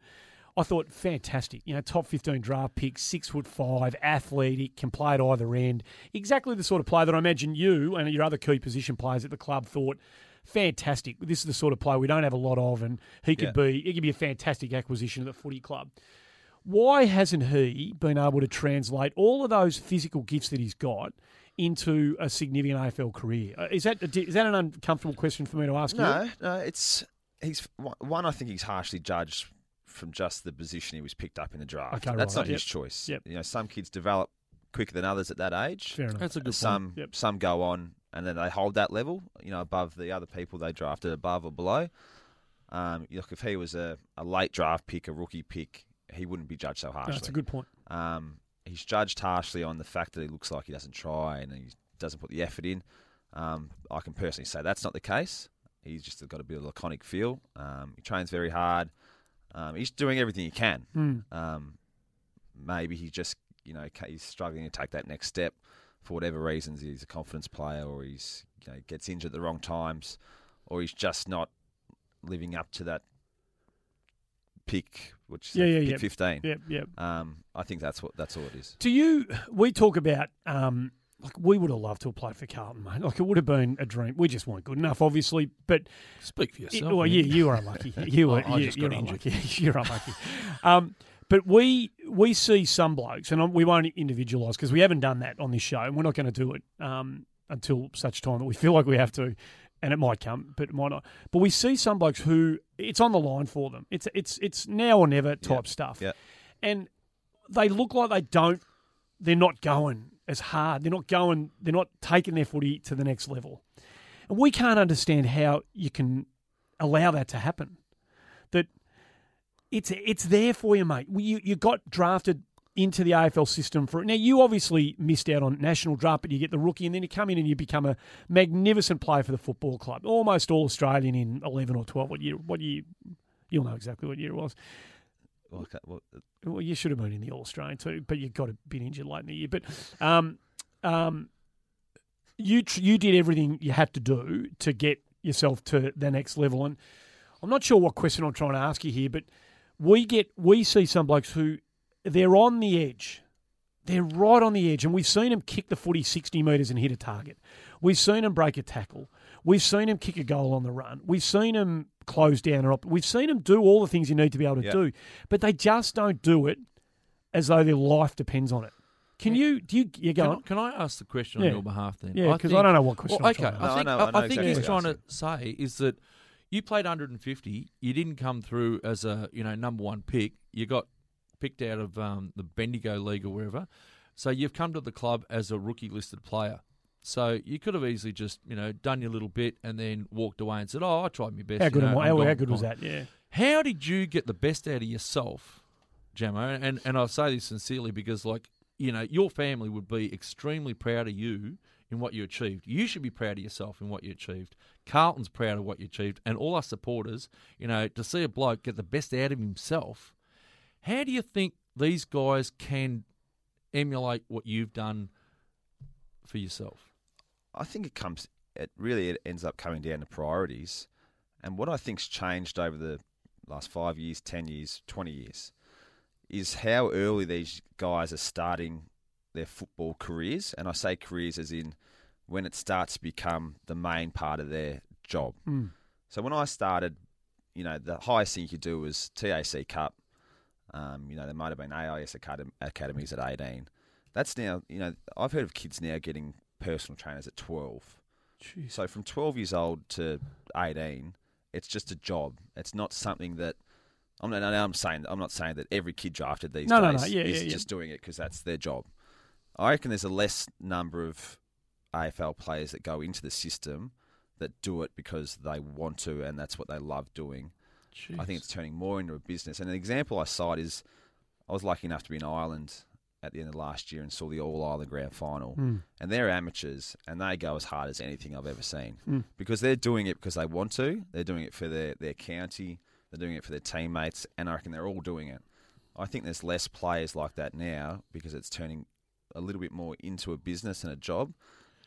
I thought fantastic. You know, top 15 draft pick, six foot five, athletic, can play at either end. Exactly the sort of player that I imagine you and your other key position players at the club thought. Fantastic. This is the sort of player we don't have a lot of, and he could Yeah. be he could be a fantastic acquisition at the footy club why hasn't he been able to translate all of those physical gifts that he's got into a significant AFL career? Uh, Is that is that an uncomfortable question for me to ask you? No, no, it's he's one. I think he's harshly judged from just the position he was picked up in the draft. Okay, That's right, not yep. his choice. Yep. You know, some kids develop quicker than others at that age. Fair enough. That's a good some point. Yep. some go on and then they hold that level, you know, above the other people they drafted above or below. Um, look, if he was a, a late draft pick, a rookie pick, he wouldn't be judged so No, harshly. that's a good point. Um, he's judged harshly on the fact that he looks like he doesn't try and he doesn't put the effort in. Um, I can personally say that's not the case. He's just got a bit of a laconic feel. Um, he trains very hard. Um, he's doing everything he can. Hmm. Um, maybe he just, you know, he's struggling to take that next step for whatever reasons. He's a confidence player or he's, you know, gets injured at the wrong times. or he's just not living up to that pick, which is Yeah, yeah, pick yeah. fifteen. Yeah, yeah. Um, I think that's what that's all it is. Do you? We talk about um, like we would have loved to have played for Carlton, mate. Like it would have been a dream. We just weren't good enough, obviously. But Speak for it- yourself. well, man. you you were unlucky. You were. I you, just you're got injured. unlucky. you're unlucky. Um, but we we see some blokes, and we won't individualise because we haven't done that on this show, and we're not going to do it um, until such time that we feel like we have to. And it might come, but it might not. But we see some blokes who it's on the line for them. It's it's it's now or never type stuff. yeah. And they look like they don't. They're not going as hard. They're not going. They're not taking their footy to the next level. And we can't understand how you can allow that to happen. That it's it's there for you, mate. You you got drafted into the AFL system for it. now. You obviously missed out on national draft, but you get the rookie, and then you come in and you become a magnificent player for the football club, almost all Australian in eleven or twelve. What year? What year? You'll know exactly what year it was. Well, okay, well, Well, you should have been in the All Australian too, but you've got a bit injured late in the year. But um, um, you tr- you did everything you had to do to get yourself to the next level, and I'm not sure what question I'm trying to ask you here, but we get we see some blokes who they're on the edge. They're right on the edge, and we've seen them kick the footy 60 metres and hit a target. We've seen them break a tackle. We've seen them kick a goal on the run. We've seen them close down or up. We've seen them do all the things you need to be able to Yeah. do, but they just don't do it as though their life depends on it. Can you? Do you? You go Can, on? I- can I ask the question Yeah. on your behalf then? Yeah, because I, think- don't know what question. Well, I'm okay, trying to No. I think, I know- I, I know I think exactly he's trying to say is that you played 150. You didn't come through as a you know number one pick. You got picked out of um, the Bendigo League or wherever. So you've come to the club as a rookie listed player. So you could have easily just you know done your little bit and then walked away and said, "Oh, I tried my best." How you good, know, I? How, gone, good was gone." that? Yeah. How did you get the best out of yourself, Jamo? And and I say this sincerely because like you know your family would be extremely proud of you in what you achieved. You should be proud of yourself in what you achieved. Carlton's proud of what you achieved, and all our supporters, you know, to see a bloke get the best out of himself. How do you think these guys can emulate what you've done for yourself? I think it comes. It really it ends up coming down to priorities, and what I think's changed over the last five years, ten years, twenty years, is how early these guys are starting their football careers, and I say careers as in when it starts to become the main part of their job. Mm. So when I started, you know, the highest thing you could do was TAC Cup. Um, you know, there might have been AIS academ- academies at 18. That's now, you know, I've heard of kids now getting personal trainers at 12. Jeez. So from 12 years old to 18, it's just a job. It's not something that I'm not, I'm saying I'm not saying that every kid drafted these No, no, days no. Yeah, is yeah, yeah. just doing it because that's their job. I reckon there's a less number of AFL players that go into the system that do it because they want to and that's what they love doing. I think it's turning more into a business. And an example I cite is I was lucky enough to be in Ireland at the end of last year and saw the All Ireland Grand Final. Mm. And they're amateurs and they go as hard as anything I've ever seen Mm. because they're doing it because they want to. They're doing it for their, their county. They're doing it for their teammates. And I reckon they're all doing it. I think there's less players like that now because it's turning a little bit more into a business and a job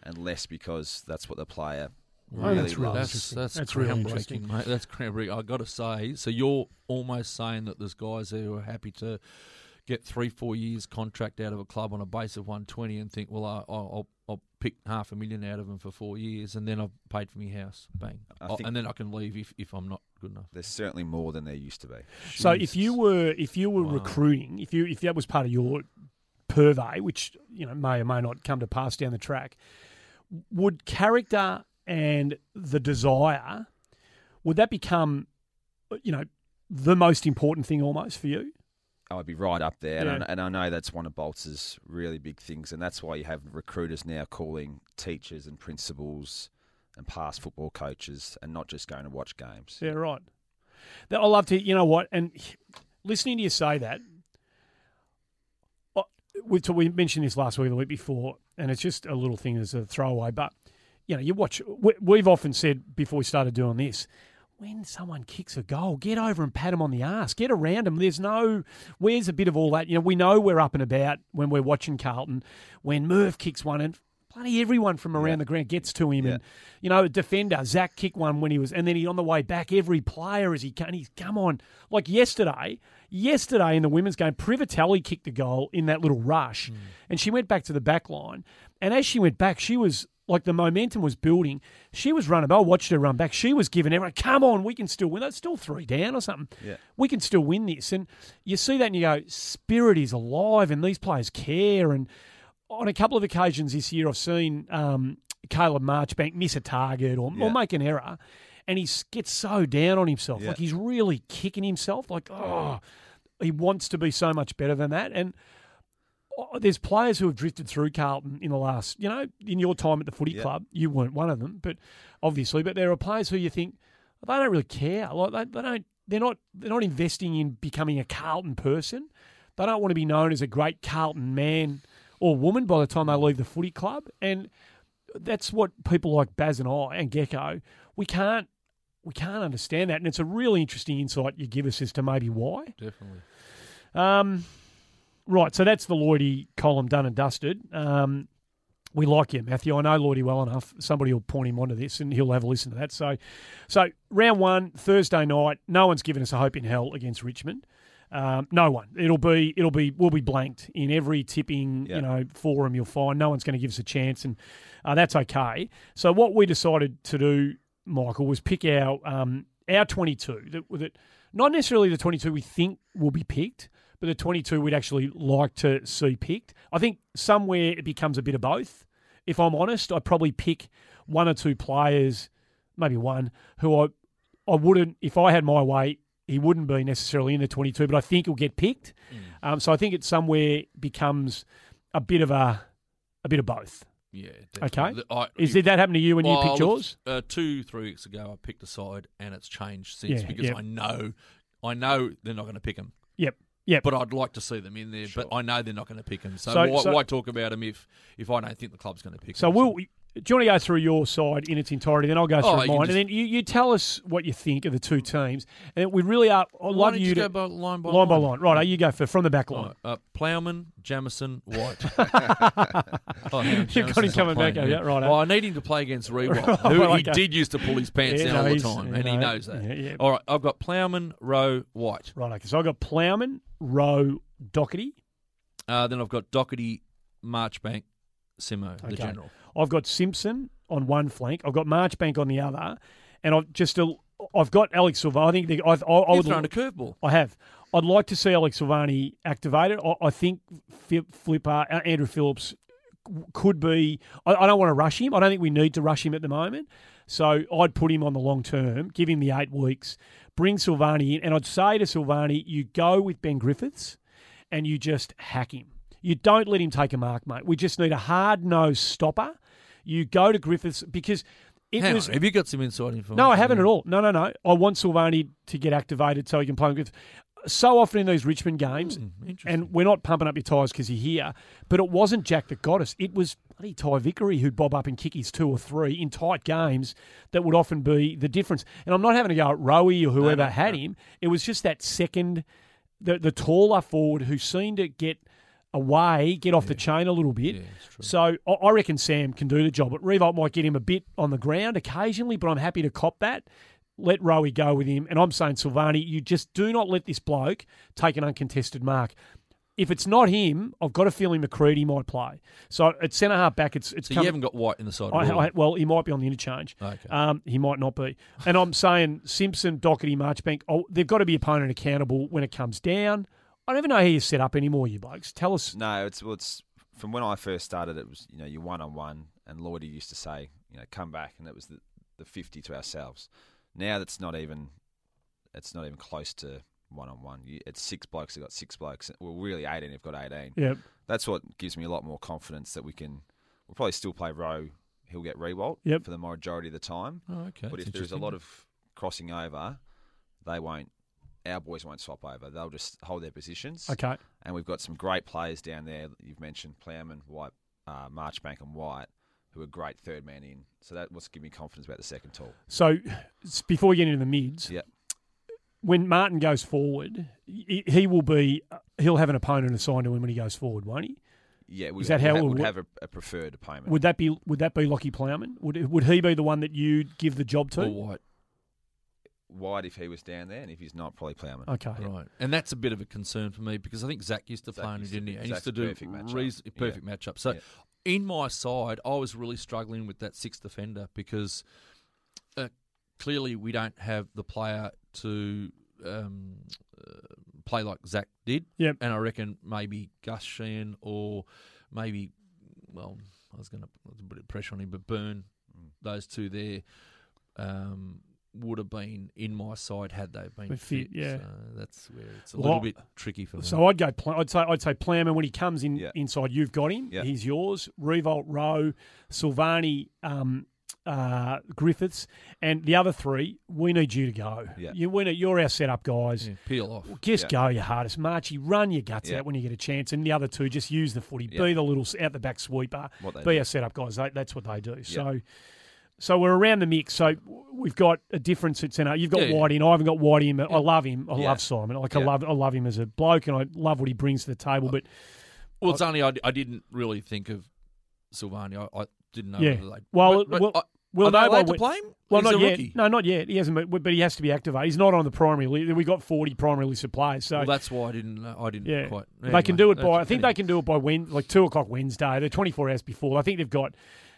and less because that's what the player Oh, really that's really loves. That's that's, That's really groundbreaking, interesting. mate. That's groundbreaking. I got to say. So you're almost saying that there's guys there who are happy to get three, four years contract out of a club on a base of 120 and think, well, I, I'll, I'll I'll pick half a million out of them for four years, and then I've paid for my house, bang, I Oh, think- and then I can leave if, if I'm not good enough. There's certainly more than there used to be. So if you were if you were Wow. recruiting, if you if that was part of your purvey, which you know may or may not come to pass down the track, would character and the desire would that become you know the most important thing almost for you? I would be right up there, and, I, and I know that's one of Boltz's really big things, and that's why you have recruiters now calling teachers and principals and past football coaches, and not just going to watch games. Yeah, right. That I love to, you know what, and listening to you say that, I- we we mentioned this last week, the week before, and it's just a little thing as a throwaway. But you know, you watch. We, we've often said before we started doing this, when someone kicks a goal, get over and pat them on the ass, get around them. There's no, where's a bit of all that? You know, we know we're up and about when we're watching Carlton. When Murph kicks one, and bloody everyone from around Yeah. the ground gets to him. Yeah. And, you know, a defender, Zach kicked one when he was, and then he on the way back, every player as he can, he's come on. Like yesterday, yesterday in the women's game, Privatelli kicked a goal in that little rush, Hmm. and she went back to the back line. And as she went back, she was like the momentum was building. She was running. I watched her run back. She was giving everyone, come on, we can still win. That's still three down or something. Yeah. We can still win this. And you see that and you go, spirit is alive and these players care. And on a couple of occasions this year, I've seen um, Caleb Marchbank miss a target or, Yeah. or make an error. And he gets so down on himself. Yeah. Like he's really kicking himself. Like, oh, he wants to be so much better than that. And there's players who have drifted through Carlton in the last, you know, in your time at the footy Yeah. club. You weren't one of them, but obviously, but there are players who you think they don't really care. Like they, they don't, they're not, they're not investing in becoming a Carlton person. They don't want to be known as a great Carlton man or woman by the time they leave the footy club. And that's what people like Baz and I and Gecko, we can't, we can't understand that. And it's a really interesting insight you give us as to maybe why. Definitely. Um, right, so that's the Lloydie column done and dusted. Um, we like you, Matthew. I know Lloydie well enough. Somebody will point him onto this, and he'll have a listen to that. So, so round one, Thursday night. No one's given us a hope in hell against Richmond. Um, no one. It'll be. It'll be. We'll be blanked in every tipping. Yeah. You know, forum you'll find. No one's going to give us a chance, and uh, that's okay. So what we decided to do, Michael, was pick our um, our twenty two. That, that not necessarily the twenty two we think will be picked, but the 22 we'd actually like to see picked. I think somewhere it becomes a bit of both. If I'm honest, I'd probably pick one or two players, maybe one, who I I wouldn't, if I had my way, he wouldn't be necessarily in the 22, but I think he'll get picked. Um, so I think it somewhere becomes a bit of a a bit of both. Yeah. Okay. I, Is did that happen to you when you picked yours? Uh, two, three weeks ago, I picked a side, and it's changed since Yeah, because yeah. I know, I know they're not going to pick him. Yep. Yep. But I'd like to see them in there. But I know they're not going to pick them. So, So- why, so- why talk about them if if I don't think the club's going to pick So them? we'll. Do you want to go through your side in its entirety? Then I'll go through Oh, mine, can and then you, you tell us what you think of the two teams. And we really are. I'd love you you to go by line by line by line. Right, you go for from the back line. Right, uh, Plowman, Jamison, White. oh, You've got him coming back, you? Right, Well, I need him to play against Riewoldt, Oh, who he okay. did used to pull his pants Yeah, down no, all the time, and he knows that. yeah, yeah. All right, I've got Plowman, Rowe, White. Right, okay. So I've got Plowman, Rowe, Docherty. Uh, then I've got Docherty, Marchbank, Simo, the general. I've got Simpson on one flank. I've got Marchbank on the other, and I've just I've got Alex Silva. I think the, I, I, would thrown a curveball. I have. I'd like to see Alex Silvagni activated. I, I think Flipper, uh, Andrew Phillips could be. I, I don't want to rush him. I don't think we need to rush him at the moment. So I'd put him on the long term, give him the eight weeks, bring Silvagni in, and I'd say to Silvagni, you go with Ben Griffiths and you just hack him. You don't let him take a mark, mate. We just need a hard nosed stopper. You go to Griffiths because it Hang was. on, have you got some inside information? No, I haven't at all. No, no, no. I want Silvagni to get activated so he can play with. So often in these Richmond games, hmm, interesting. and we're not pumping up your tyres because you're here, but it wasn't Jack that got us. It was bloody Ty Vickery who'd bob up and kick his two or three in tight games that would often be the difference. And I'm not having to go at Rowie or whoever had him. It was just that second, the, the taller forward who seemed to get away, get off the chain a little bit. Yeah. So I reckon Sam can do the job. But Riewoldt might get him a bit on the ground occasionally, but I'm happy to cop that. Let Rowie go with him. And I'm saying, Silvagni, you just do not let this bloke take an uncontested mark. If it's not him, I've got a feeling Macreadie might play. So at centre half back, it's it's So come- you haven't got White in the side. I. I, well, he might be on the interchange. Okay. Um, he might not be. And I'm saying Simpson, Docherty, Marchbank, oh, they've got to be opponent accountable when it comes down. I don't even know how you set up anymore, you blokes. Tell us. No, it's well, it's from when I first started. It was you know you one on one, and Lloydie used to say you know come back, and it was the the fifty to ourselves. Now that's not even it's not even close to one on one. It's six blokes. They've got six blokes. Well, really eighteen. They've got eighteen. Yeah, That's what gives me a lot more confidence that we can. We'll probably still play row. He'll get Riewoldt Yep. for the majority of the time. Oh, okay. but that's if there's a lot of crossing over, they won't. Our boys won't swap over. They'll just hold their positions okay. and we've got some great players down there. You've mentioned Plowman, White, uh, Marchbank, and White, who are great third man in. So that was giving me confidence about the second tall. So before we get into the mids, Yeah. when Martin goes forward, he, he will be. Uh, he'll have an opponent assigned to him when he goes forward, won't he? Yeah, we Is that how would, it ha- would would have a, a preferred opponent. Would that be would that be Lachie Plowman? Would would he be the one that you'd give the job to? Or White. White if he was down there, and if he's not, probably Plowman. Okay. Right, and that's a bit of a concern for me because I think Zach used to Zach play on it, used didn't he? And he used to do perfect matchup. reas- Yeah. perfect matchup. So, Yeah. In my side, I was really struggling with that sixth defender because uh, clearly we don't have the player to um, uh, play like Zach did. Yep. and I reckon maybe Gus Sheehan or maybe, well, I was going to put a bit of pressure on him, but Burn, Mm. those two there. Um, would have been in my side had they been Been fit, yeah. So that's where it's a Well, little bit tricky for me. So I'd go. Pl- I'd say I'd say Plowman when he comes in Yeah. inside. You've got him. Yeah. He's yours. Riewoldt Rowe, Silvagni, um, uh, Griffiths, and the other three. We need you to go. Yeah. You, we need, you're our setup guys. yeah, peel off. Just Yeah. go your hardest, Marchie. Run your guts Yeah. out when you get a chance, and the other two just use the footy. Yeah. Be the little out the back sweeper. What they Be do. our setup guys. They, that's what they do. So, so we're around the mix. So we've got a difference at centre. You've got Yeah, yeah. Whitey, and I haven't got Whitey. in, but I love him. I Yeah. love Simon. Like I love, I love him as a bloke, and I love what he brings to the table. But Well, it's only I, I didn't really think of Silvagni. I, I didn't know Yeah. Well, but, but well, I, we'll are they know by allowed to play him? Well, He's not a yet. rookie. No, not yet. He hasn't, but but he has to be activated. He's not on the primary list. We got forty primary listed players, so Well, that's why I didn't. I didn't yeah, quite. they can do it by. I think they can do it by when, like two o'clock Wednesday. They're twenty four hours before. I think they've got.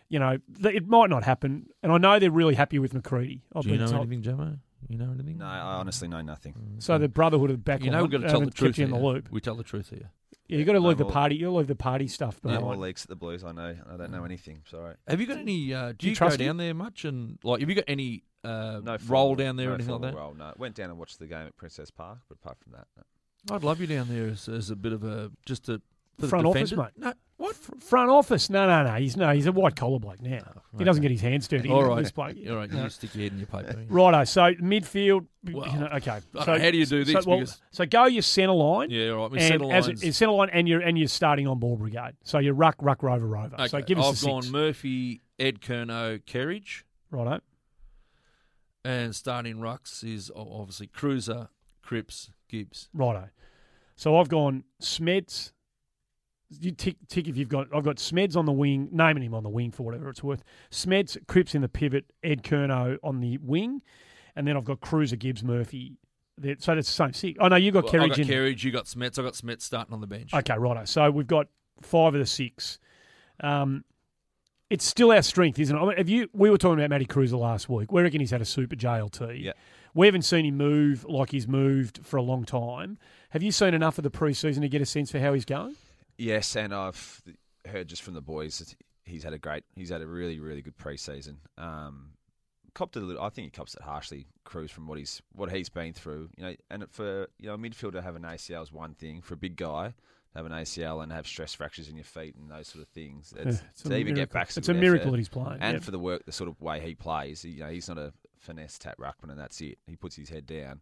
You know, th- it might not happen, and I know they're really happy with Macreadie. I've Do you been know told. anything, Jamo? You know anything? No, I honestly know nothing. So the brotherhood of the back You know we've got to tell the truth. you in the here. loop. We tell the truth here. Yeah, you got to No leave the more- party. You leave the party stuff No behind. more leaks at the Blues. I know. I don't know anything. Sorry. Have you got any? Uh, do you you, go trust me? down there much? And like, have you got any uh, No roll formal- down there no or anything like formal that? Roll, no. Went down and watched the game at Princes Park, but apart from that, no. I'd love you down there as, as a bit of a just a for Front the office, defender. mate. No, what? Front office? No, no, no. He's no. He's a white collar bloke now. Oh, he doesn't get his hands dirty. All right. This bloke. All right, No. you stick your head in your paper. Righto. So midfield. Well, you know, okay. So how do you do so, this? well, Because- so go your centre line. Yeah, all right. My centre as a, centre line, and you're and you're starting on ball brigade. So you're ruck, ruck, rover, rover. So Okay, give us I've a six. gone Murphy, Ed Curnow, Kerridge, Righto. and starting rucks is obviously Kreuzer, Cripps, Gibbs. Righto. So I've gone Smedts. You tick tick if you've got. I've got Smedts on the wing, naming him on the wing for whatever it's worth. Smedts, Cripps in the pivot, Ed Curnow on the wing, and then I've got Kreuzer, Gibbs, Murphy. There- So that's the same six. Oh no, you got Well, Kerridge I got in. Kerridge, you got Smedts, I've got Smedts starting on the bench. Okay, righto. So we've got five of the six. Um, it's still our strength, isn't it? I mean, have you? We were talking about Matty Kreuzer last week. We reckon he's had a super JLT. Yeah. We haven't seen him move like he's moved for a long time. Have you seen enough of the preseason to get a sense for how he's going? Yes, and I've heard just from the boys that he's had a great, he's had a really, really good preseason. Um, copped it a little, I think he cops it harshly, Cruz, from what he's what he's been through. You know, and for you know a midfielder to have an ACL is one thing. For a big guy to have an ACL and have stress fractures in your feet and those sort of things, it's, It's a to even get miracle. back. It's a miracle that he's playing. and Yep. for the work, the sort of way he plays, you know, he's not a finesse tap ruckman, and that's it. He puts his head down.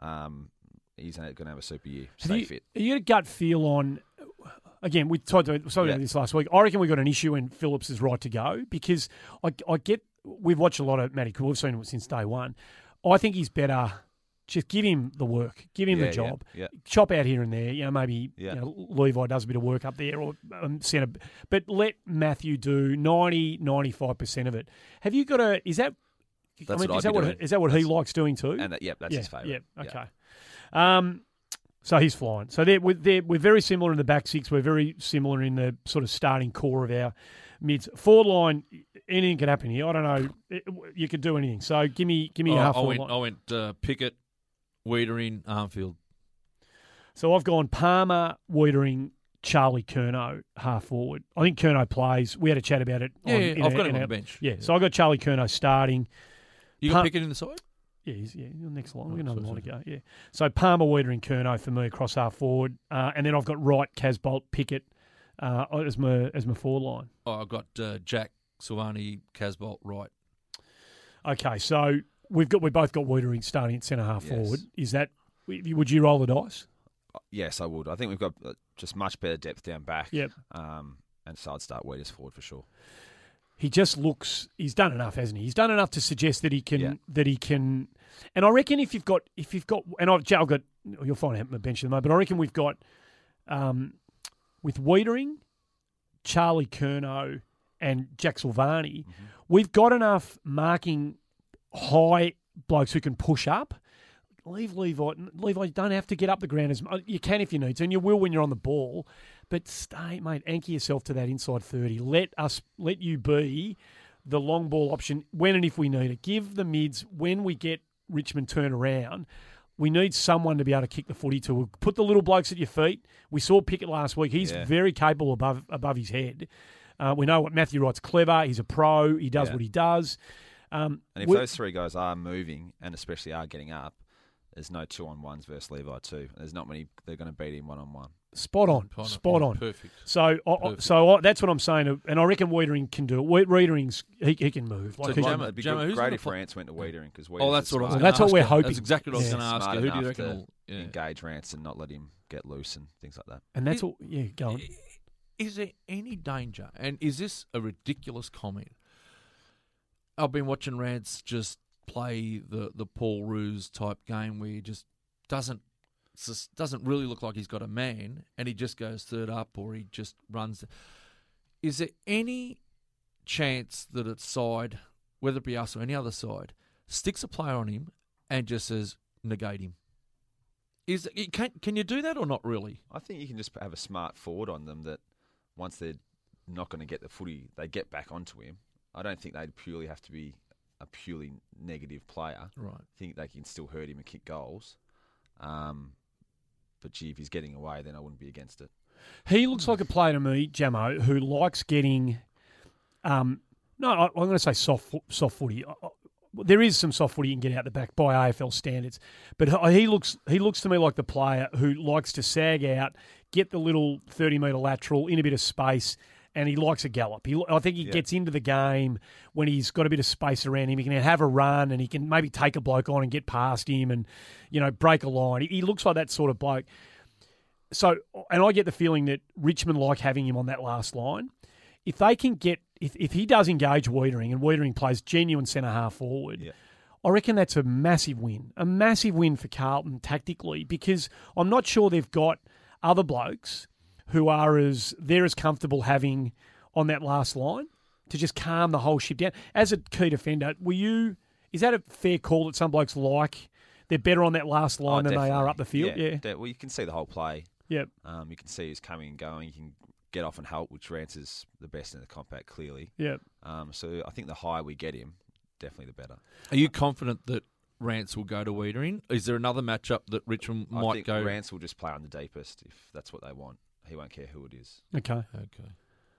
Um, he's going to have a super year. Have Stay you, fit. You got a gut feel on. Again, we talked about, Yeah. about this last week. I reckon we got an issue when Phillips is right to go because I, I get we've watched a lot of Matty Cool. We've seen him since day one. I think he's better. Just give him the work. Give him Yeah, the job. Yeah, Chop out here and there. You know, maybe Yeah. you know, Levi does a bit of work up there or um, centre, but let Matthew do 90, 95 percent of it. Have you got a? Is that? That's I mean, what is I'd that what doing. is that what he likes doing too? and that, yeah, that's his favourite. Yeah, okay. Um, so he's flying. So they're, we're, they're, we're very similar in the back six. We're very similar in the sort of starting core of our mids. Forward line, anything can happen here. I don't know. It- you could do anything. So give me give me Oh, a half I went, line. I went uh, Pickett, Weitering, Armfield. So I've gone Palmer, Weitering, Charlie Curnow, half forward. I think Curnow plays. We had a chat about it. Yeah, on- yeah, I've our- got him on our- the bench. Yeah, so I got Charlie Curnow starting. You got Pickett in the side? Yeah, he's, yeah, the next line. Oh, We've got another sorry, line to go. Yeah. So Palmer, Weeder, and Curnow for me across half forward, uh, and then I've got Wright, Casboult, Pickett uh, as my as my forward line. Oh, I've got uh, Jack, Silvagni, Casboult, right. Okay, so we've got we both got Weitering starting at centre half Yes. forward. Is that would you roll the dice? Yes, I would. I think we've got uh, just much better depth down back. Yep. Um, and so I'd start Weeders forward for sure. He just looks. He's done enough, hasn't he? He's done enough to suggest that he can. Yeah. That he can. And I reckon if you've got, if you've got, and I've, I've got, you'll find out my bench at the moment. But I reckon we've got, um, with Weitering, Charlie Curnow, and Jack Silvagni, Mm-hmm. we've got enough marking high blokes who can push up. Leave Levi. Levi, you don't have to get up the ground as much. You can if you need to, and you will when you're on the ball. But stay, mate. Anchor yourself to that inside thirty. Let us, let you be the long ball option when and if we need it. Give the mids when we get Richmond turn around. We need someone to be able to kick the footy to. We'll put the little blokes at your feet. We saw Pickett last week. He's Yeah. very capable above above his head. Uh, we know what Matthew Wright's clever. He's a pro. He does Yeah. what he does. Um, And if those three guys are moving and especially are getting up, there's no two on ones versus Levi too. There's not many they're going to beat him one on one. Spot on, Kind of- spot oh, on. Perfect. So, I- I, Perfect. so I, that's what I'm saying, and I reckon Weitering can do it. We- Weitering's he, he can move. Like So he- Gemma- It'd be Gemma, good- great if play- Rance went to Weitering because Oh, that's what I was. Well, gonna that's what we're hoping. That's exactly what I was going to ask Smart you. Who do you enough reckon? to will- yeah. engage Rance and not let him get loose and things like that. and that's Is- what. Yeah, go on. Is there any danger? And is this a ridiculous comment? I've been watching Rance just play the, the Paul Roos type game where he just doesn't just doesn't really look like he's got a man, and he just goes third up or he just runs. Is there any chance that its side, whether it be us or any other side, sticks a player on him and just says negate him? Is can can you do that or not really? I think you can just have a smart forward on them that once they're not going to get the footy, they get back onto him. I don't think they'd purely have to be a purely negative player. Right. I think they can still hurt him and kick goals. Um, but gee, if he's getting away, then I wouldn't be against it. He looks like a player to me, Jamo, who likes getting. Um, no, I, I'm going to say soft soft footy. There is some soft footy you can get out the back by AFL standards, but he looks he looks to me like the player who likes to sag out, get the little thirty metre lateral in a bit of space, and he likes a gallop. He, I think he Yeah. gets into the game when he's got a bit of space around him. He can have a run and he can maybe take a bloke on and get past him and you know break a line. He, he looks like that sort of bloke so and I get the feeling that Richmond like having him on that last line. If they can get if, if he does engage Weitering and Weitering plays genuine centre half forward, Yeah. I reckon that's a massive win. A massive win for Carlton tactically because I'm not sure they've got other blokes who are as they're as comfortable having on that last line to just calm the whole ship down. As a key defender, were you is that a fair call that some blokes like they're better on that last line Oh, than they are up the field? Yeah. de- well, you can see the whole play. Yep. Um, you can see who's coming and going. You can get off and help, which Rance is the best in the compact, clearly. Yep. Um, so I think the higher we get him, definitely the better. Are you confident that Rance will go to Weitering? Is there another matchup that Richmond I might think go? Rance will just play on the deepest if that's what they want. He won't care who it is. Okay. Okay.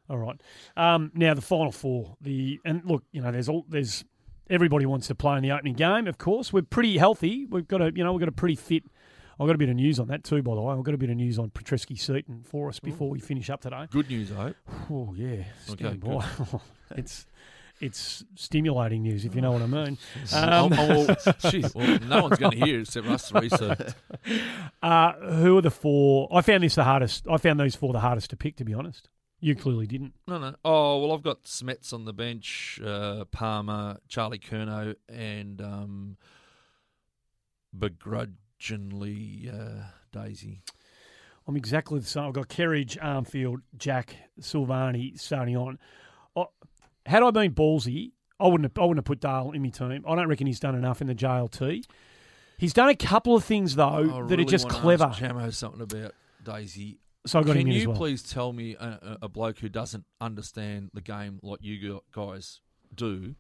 All right. Um, now the final four. The and look, you know, there's all there's everybody wants to play in the opening game. Of course, we're pretty healthy. We've got a you know we've got a pretty fit. I've got a bit of news on that too, by the way. I've got a bit of news on Petrevski-Seton for us before we finish up today. Good news, I hope. Oh yeah, Okay, stand by. it's it's stimulating news if you know what I mean. Um, oh, oh, well, geez, well, no one's going to hear it except us three. So Uh, who are the four? I found this the hardest. I found these four the hardest to pick, to be honest. You clearly didn't. no, no. Oh well, I've got Smedts on the bench, uh, Palmer, Charlie Curnow, and um, begrudgingly uh, Daisy. I'm exactly the same. I've got Kerridge, Armfield, Jack, Silvagni starting on. Had I been ballsy, I wouldn't have, I wouldn't have put Dale in my team. I don't reckon he's done enough in the JLT. He's done a couple of things though I that really are just wanna clever. Ask Jamo something about Daisy. So I got Can him in you as well. please tell me a, a, bloke who doesn't understand the game like you guys do?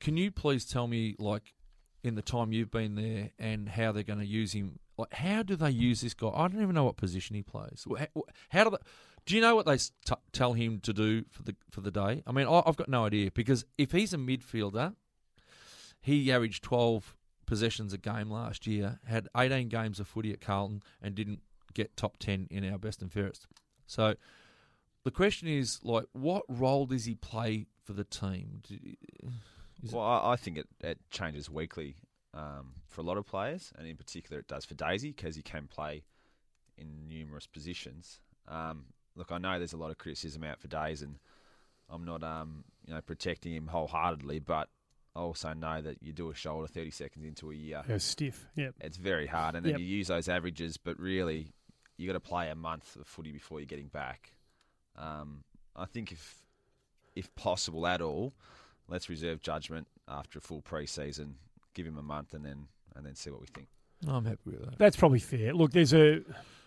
Can you please tell me, like, in the time you've been there, and how they're going to use him? Like, how do they use this guy? I don't even know what position he plays. How, how do they? Do you know what they t- tell him to do for the for the day? I mean, I, I've got no idea because if he's a midfielder, he averaged twelve possessions a game last year, had eighteen games of footy at Carlton, and didn't get top 10 in our best and fairest. So the question is like what role does he play for the team? Is Well, I, I think it, it changes weekly um, for a lot of players, and in particular, it does for Daisy because he can play in numerous positions. Um, look, I know there's a lot of criticism out for Days, and I'm not, um, you know, protecting him wholeheartedly, but I also know that you do a shoulder 30 seconds into a year, Yeah, stiff. Yep. it's very hard, and then Yep. you use those averages, but really, you got to play a month of footy before you're getting back. Um, I think if if possible at all, let's reserve judgment after a full pre-season. Give him a month and then and then see what we think. I'm happy with that. That's probably fair. Look, there's a.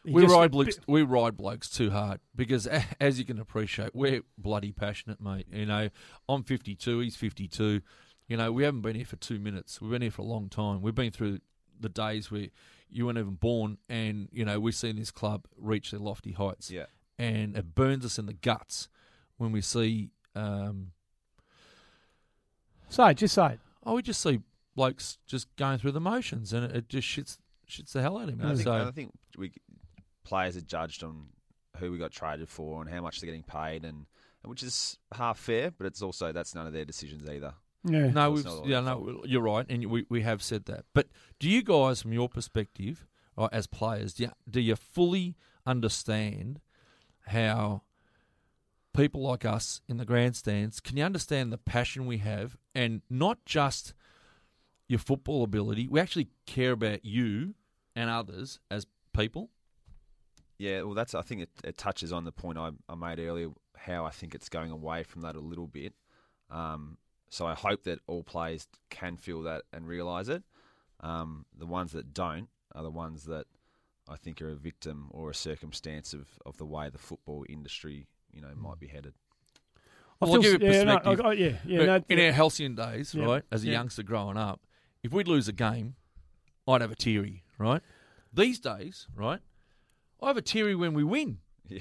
he We just- ride blokes. We ride blokes too hard because, as you can appreciate, we're bloody passionate, mate. You know, I'm 52. He's 52. You know, we haven't been here for two minutes. We've been here for a long time. We've been through the days where you weren't even born, and you know we've seen this club reach their lofty heights. Yeah. and it burns us in the guts when we see. Um, Say just say it. oh, we just see blokes just going through the motions, and it, it just shits shits the hell out of him. And I think, so I think we players are judged on who we got traded for and how much they're getting paid, and, and which is half fair, but it's also that's none of their decisions either. Yeah. No, we've, yeah, no, you're right, and we, we have said that. But do you guys, from your perspective, right, as players, do you, do you fully understand how people like us in the grandstands can you understand the passion we have, and not just your football ability? We actually care about you and others as people. Yeah, well, that's I think it, it touches on the point I, I made earlier. How I think it's going away from that a little bit. Um, so I hope that all players can feel that and realise it. Um, the ones that don't are the ones that I think are a victim or a circumstance of, of the way the football industry, you know, might be headed. I Well, I'll give you a yeah, no, perspective. I- I- yeah, yeah. No, in our halcyon days, Yeah, right, as a yeah. youngster growing up, if we'd lose a game, I'd have a teary, right? These days, right, I have a teary when we win. Yeah.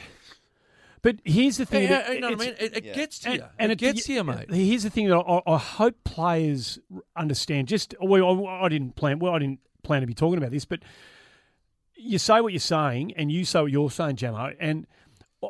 but here's the thing. Yeah, that you know what I mean? It, it yeah. gets to and, you. and it gets to you, mate. Here's the thing that I, I hope players understand. Just well, I, I didn't plan. Well, I didn't plan to be talking about this, but you say what you're saying, and you say what you're saying, Jamo. And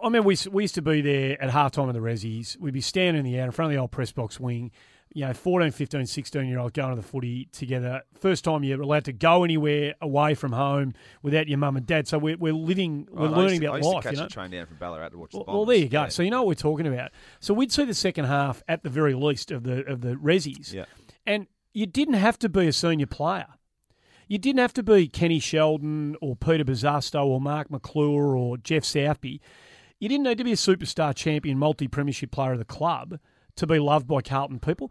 I mean, we we used to be there at halftime of the Rezzies. We'd be standing in the out in front of the old press box wing. You know, 14, 15, 16 year old going to the footy together. First time you're allowed to go anywhere away from home without your mum and dad. So we're, we're living, we're learning to, about life. You know? a train down from Ballarat to watch the Well, Bombers. well, there you go. Yeah. So you know what we're talking about. So we'd see the second half at the very least of the of the Rezzies, Yeah. and you didn't have to be a senior player. You didn't have to be Kenny Sheldon or Peter Bosustow or Mark Maclure or Geoff Southby. You didn't need to be a superstar champion, multi premiership player of the club to be loved by Carlton people.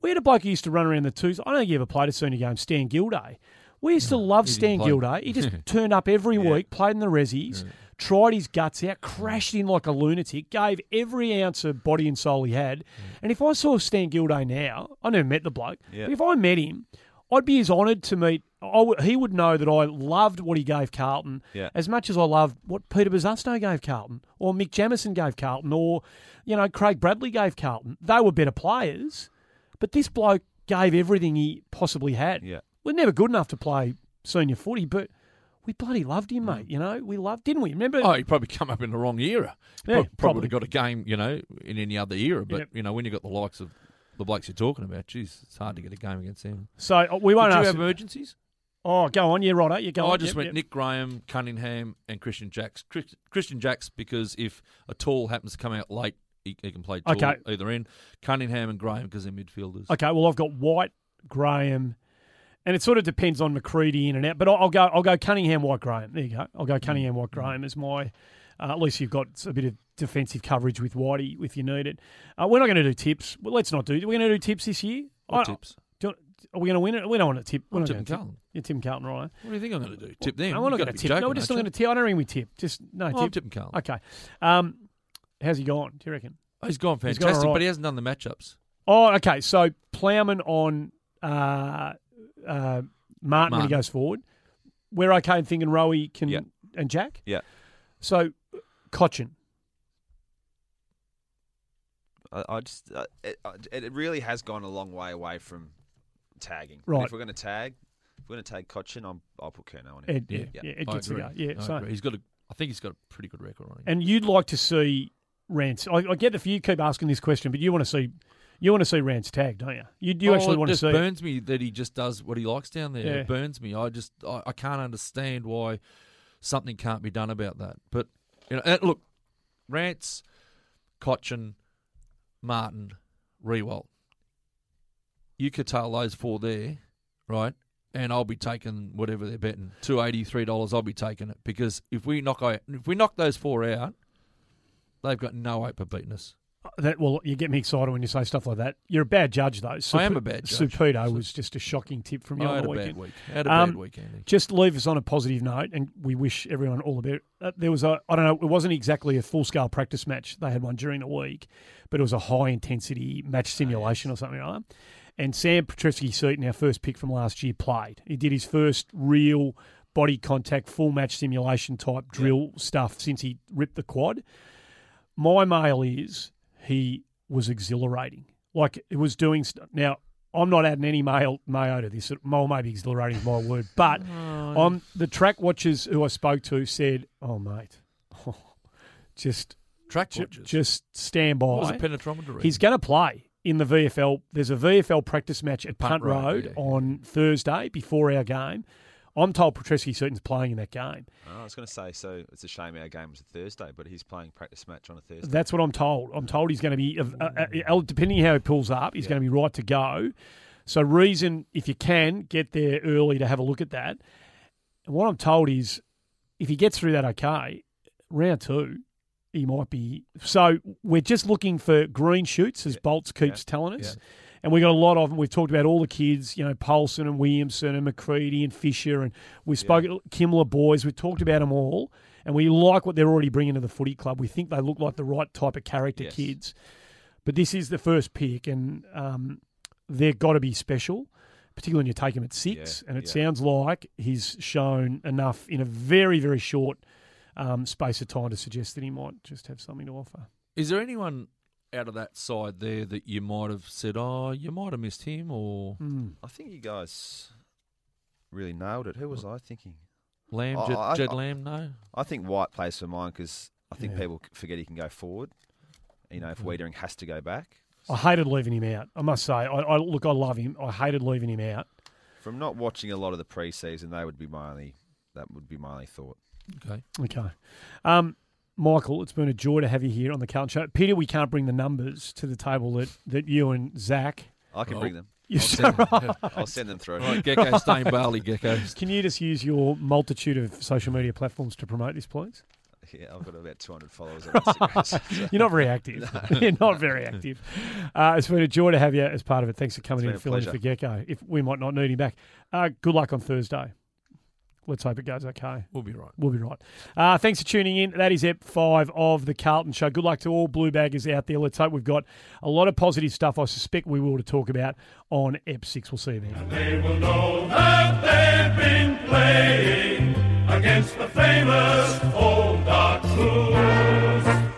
We had a bloke who used to run around the twos. I don't think you ever played a senior game, Stan Gilday. We used to love he Stan play. Gilday. He just turned up every week, played in the Rezzies, tried his guts out, crashed in like a lunatic, gave every ounce of body and soul he had. And if I saw Stan Gilday now, I never met the bloke, Yeah. but if I met him, I'd be as honoured to meet. I he would know that I loved what he gave Carlton Yeah. as much as I loved what Peter Bosustow gave Carlton, or Mick Jamison gave Carlton, or you know Craig Bradley gave Carlton. They were better players, but this bloke gave everything he possibly had. Yeah. We're never good enough to play senior footy, but we bloody loved him, mate. You know, we loved, didn't we? Remember? Oh, he probably come up in the wrong era. Yeah, probably, probably. got a game, you know, in any other era. But you know, when you got the likes of the blokes you're talking about, geez, it's hard to get a game against them. so uh, we won't Did you ask. have emergencies? oh, go on. Yeah, right. You go Oh, on. I just Yep, went yep. Nick Graham, Cunningham, and Christian Jacks. Chris- Christian Jacks because if a tall happens to come out late, he, he can play tall Okay. either end. Cunningham and Graham because they're midfielders. Okay, well, I've got White, Graham, and it sort of depends on Macreadie in and out. But I'll, I'll go. I'll go Cunningham, White, Graham. There you go. I'll go Cunningham, White, Graham as my. Uh, at least you've got a bit of defensive coverage with Whitey if you need it. Uh, we're not going to do tips. Well, let's not do. We're going to do tips this year. What I- tips? Do, are we going to win it? We don't want to tip. We're I'm not tip. Carlton. You're Tim Carlton, right? What do you think I'm going to do? Tip them? No, we're not going to tip. no, we're just not going to tip. I don't think we tip. Just no? Oh, I'm tip. tipping Carlton. Okay. Um, how's he gone? Do you reckon? Oh, he's gone He's fantastic, gone all right. but he hasn't done the matchups. Oh, okay. So Plowman on uh, uh, Martin, when he goes forward. We're okay in thinking Rowie can Yeah. and Jack. Yeah. So Cotchin. I, I just uh, it, uh, it really has gone a long way away from tagging. And Right. If we're going to tag, if we're going to tag Cotchin, I'm, I'll put Curnow on it. Ed, yeah, Yeah. yeah, Ed I gets the agree. go. Yeah. I so agree. he's got a. I think he's got a pretty good record on him. and you'd like to see Rance. I, I get if you keep asking this question, but you want to see you want to see Rance tagged, don't you? You, you Oh, actually want to just see. it. burns me that he just does what he likes down there. Yeah. It burns me. I just I, I can't understand why something can't be done about that. But you know, and look, Rance, Cotchin, Martin, Riewoldt. You could curtail those four there, right? And I'll be taking whatever they're betting two eighty three dollars. I'll be taking it because if we knock out, if we knock those four out, they've got no hope of beating us. That well, you get me excited when you say stuff like that. You're a bad judge, though. I am a bad judge. Was just a shocking tip from you I on had the a weekend. bad week. I had a Um, bad week, Andy. Just leave us on a positive note, and we wish everyone all the best. Uh, there was a, I don't know, it wasn't exactly a full scale practice match. They had one during the week, but it was a high intensity match simulation or something like that. And Sam Petrevski-Seton, our first pick from last year, played. He did his first real body contact, full match simulation type drill stuff since he ripped the quad. My mail is he was exhilarating. Like it was doing. St- now, I'm not adding any mail, mayo to this. Well, maybe exhilarating is my word, but oh. on the track watchers who I spoke to said, "Oh, mate, just Track ju- watches. just stand by." what was the penetrometer? He's going to play in the VFL. There's a VFL practice match at Punt, Punt Road, Road, yeah, yeah. on Thursday before our game. I'm told Petrevski-Seton's playing in that game. Oh, I was going to say, so it's a shame our game was a Thursday, but he's playing practice match on a Thursday. That's what I'm told. I'm told he's going to be, uh, uh, uh, depending how he pulls up, he's going to be right to go. So, reason if you can get there early to have a look at that. And what I'm told is, if he gets through that okay, round two, he might be. So we're just looking for green shoots, as Bolts keeps telling us. And we got a lot of them. We've talked about all the kids, you know, Polson and Williamson and Macreadie and Fisher, and we've spoken Kimmler boys. We've talked about them all, and we like what they're already bringing to the footy club. We think they look like the right type of character Yes. kids. But this is the first pick, and um, they've got to be special, particularly when you take him at six. Yeah, and it yeah. sounds like he's shown enough in a very, very short um, space of time to suggest that he might just have something to offer. Is there anyone out of that side there that you might have said, oh, you might have missed him, or Mm. I think you guys really nailed it. Who was I thinking? Lamb, Oh, Jed, I- Jed I- Lamb? No. I think White plays for mine because I think Yeah. people forget he can go forward. You know, if Weitering has to go back. I hated leaving him out. I must say, I, I look, I love him. I hated leaving him out. From not watching a lot of the preseason, they would be my only. That would be my only thought. Okay. Okay. Um, Michael, it's been a joy to have you here on the Carlton Show. Peter, we can't bring the numbers to the table that, that you and Zach. I can Oh. bring them. I'll send, I'll send them through. right, Gecko, Stain Barley Geckos. Can you just use your multitude of social media platforms to promote this, please? Yeah, I've got about 200 followers on Instagram. so- You're not very active. You're not very active. Uh, it's been a joy to have you as part of it. Thanks for coming in and been a filling in for Gecko. If we might not need him back, uh, good luck on Thursday. Let's hope it goes okay. We'll be right. We'll be right. Uh, thanks for tuning in. That is Ep 5 of the Carlton Show. Good luck to all blue baggers out there. Let's hope we've got a lot of positive stuff. I suspect we will to talk about on Ep 6. We'll see you then. They will know that they've been playing against the famous old dark blues.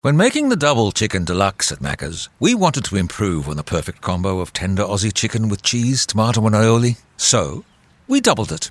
When making the double chicken deluxe at Macca's, we wanted to improve on the perfect combo of tender Aussie chicken with cheese, tomato, and aioli. So, we doubled it.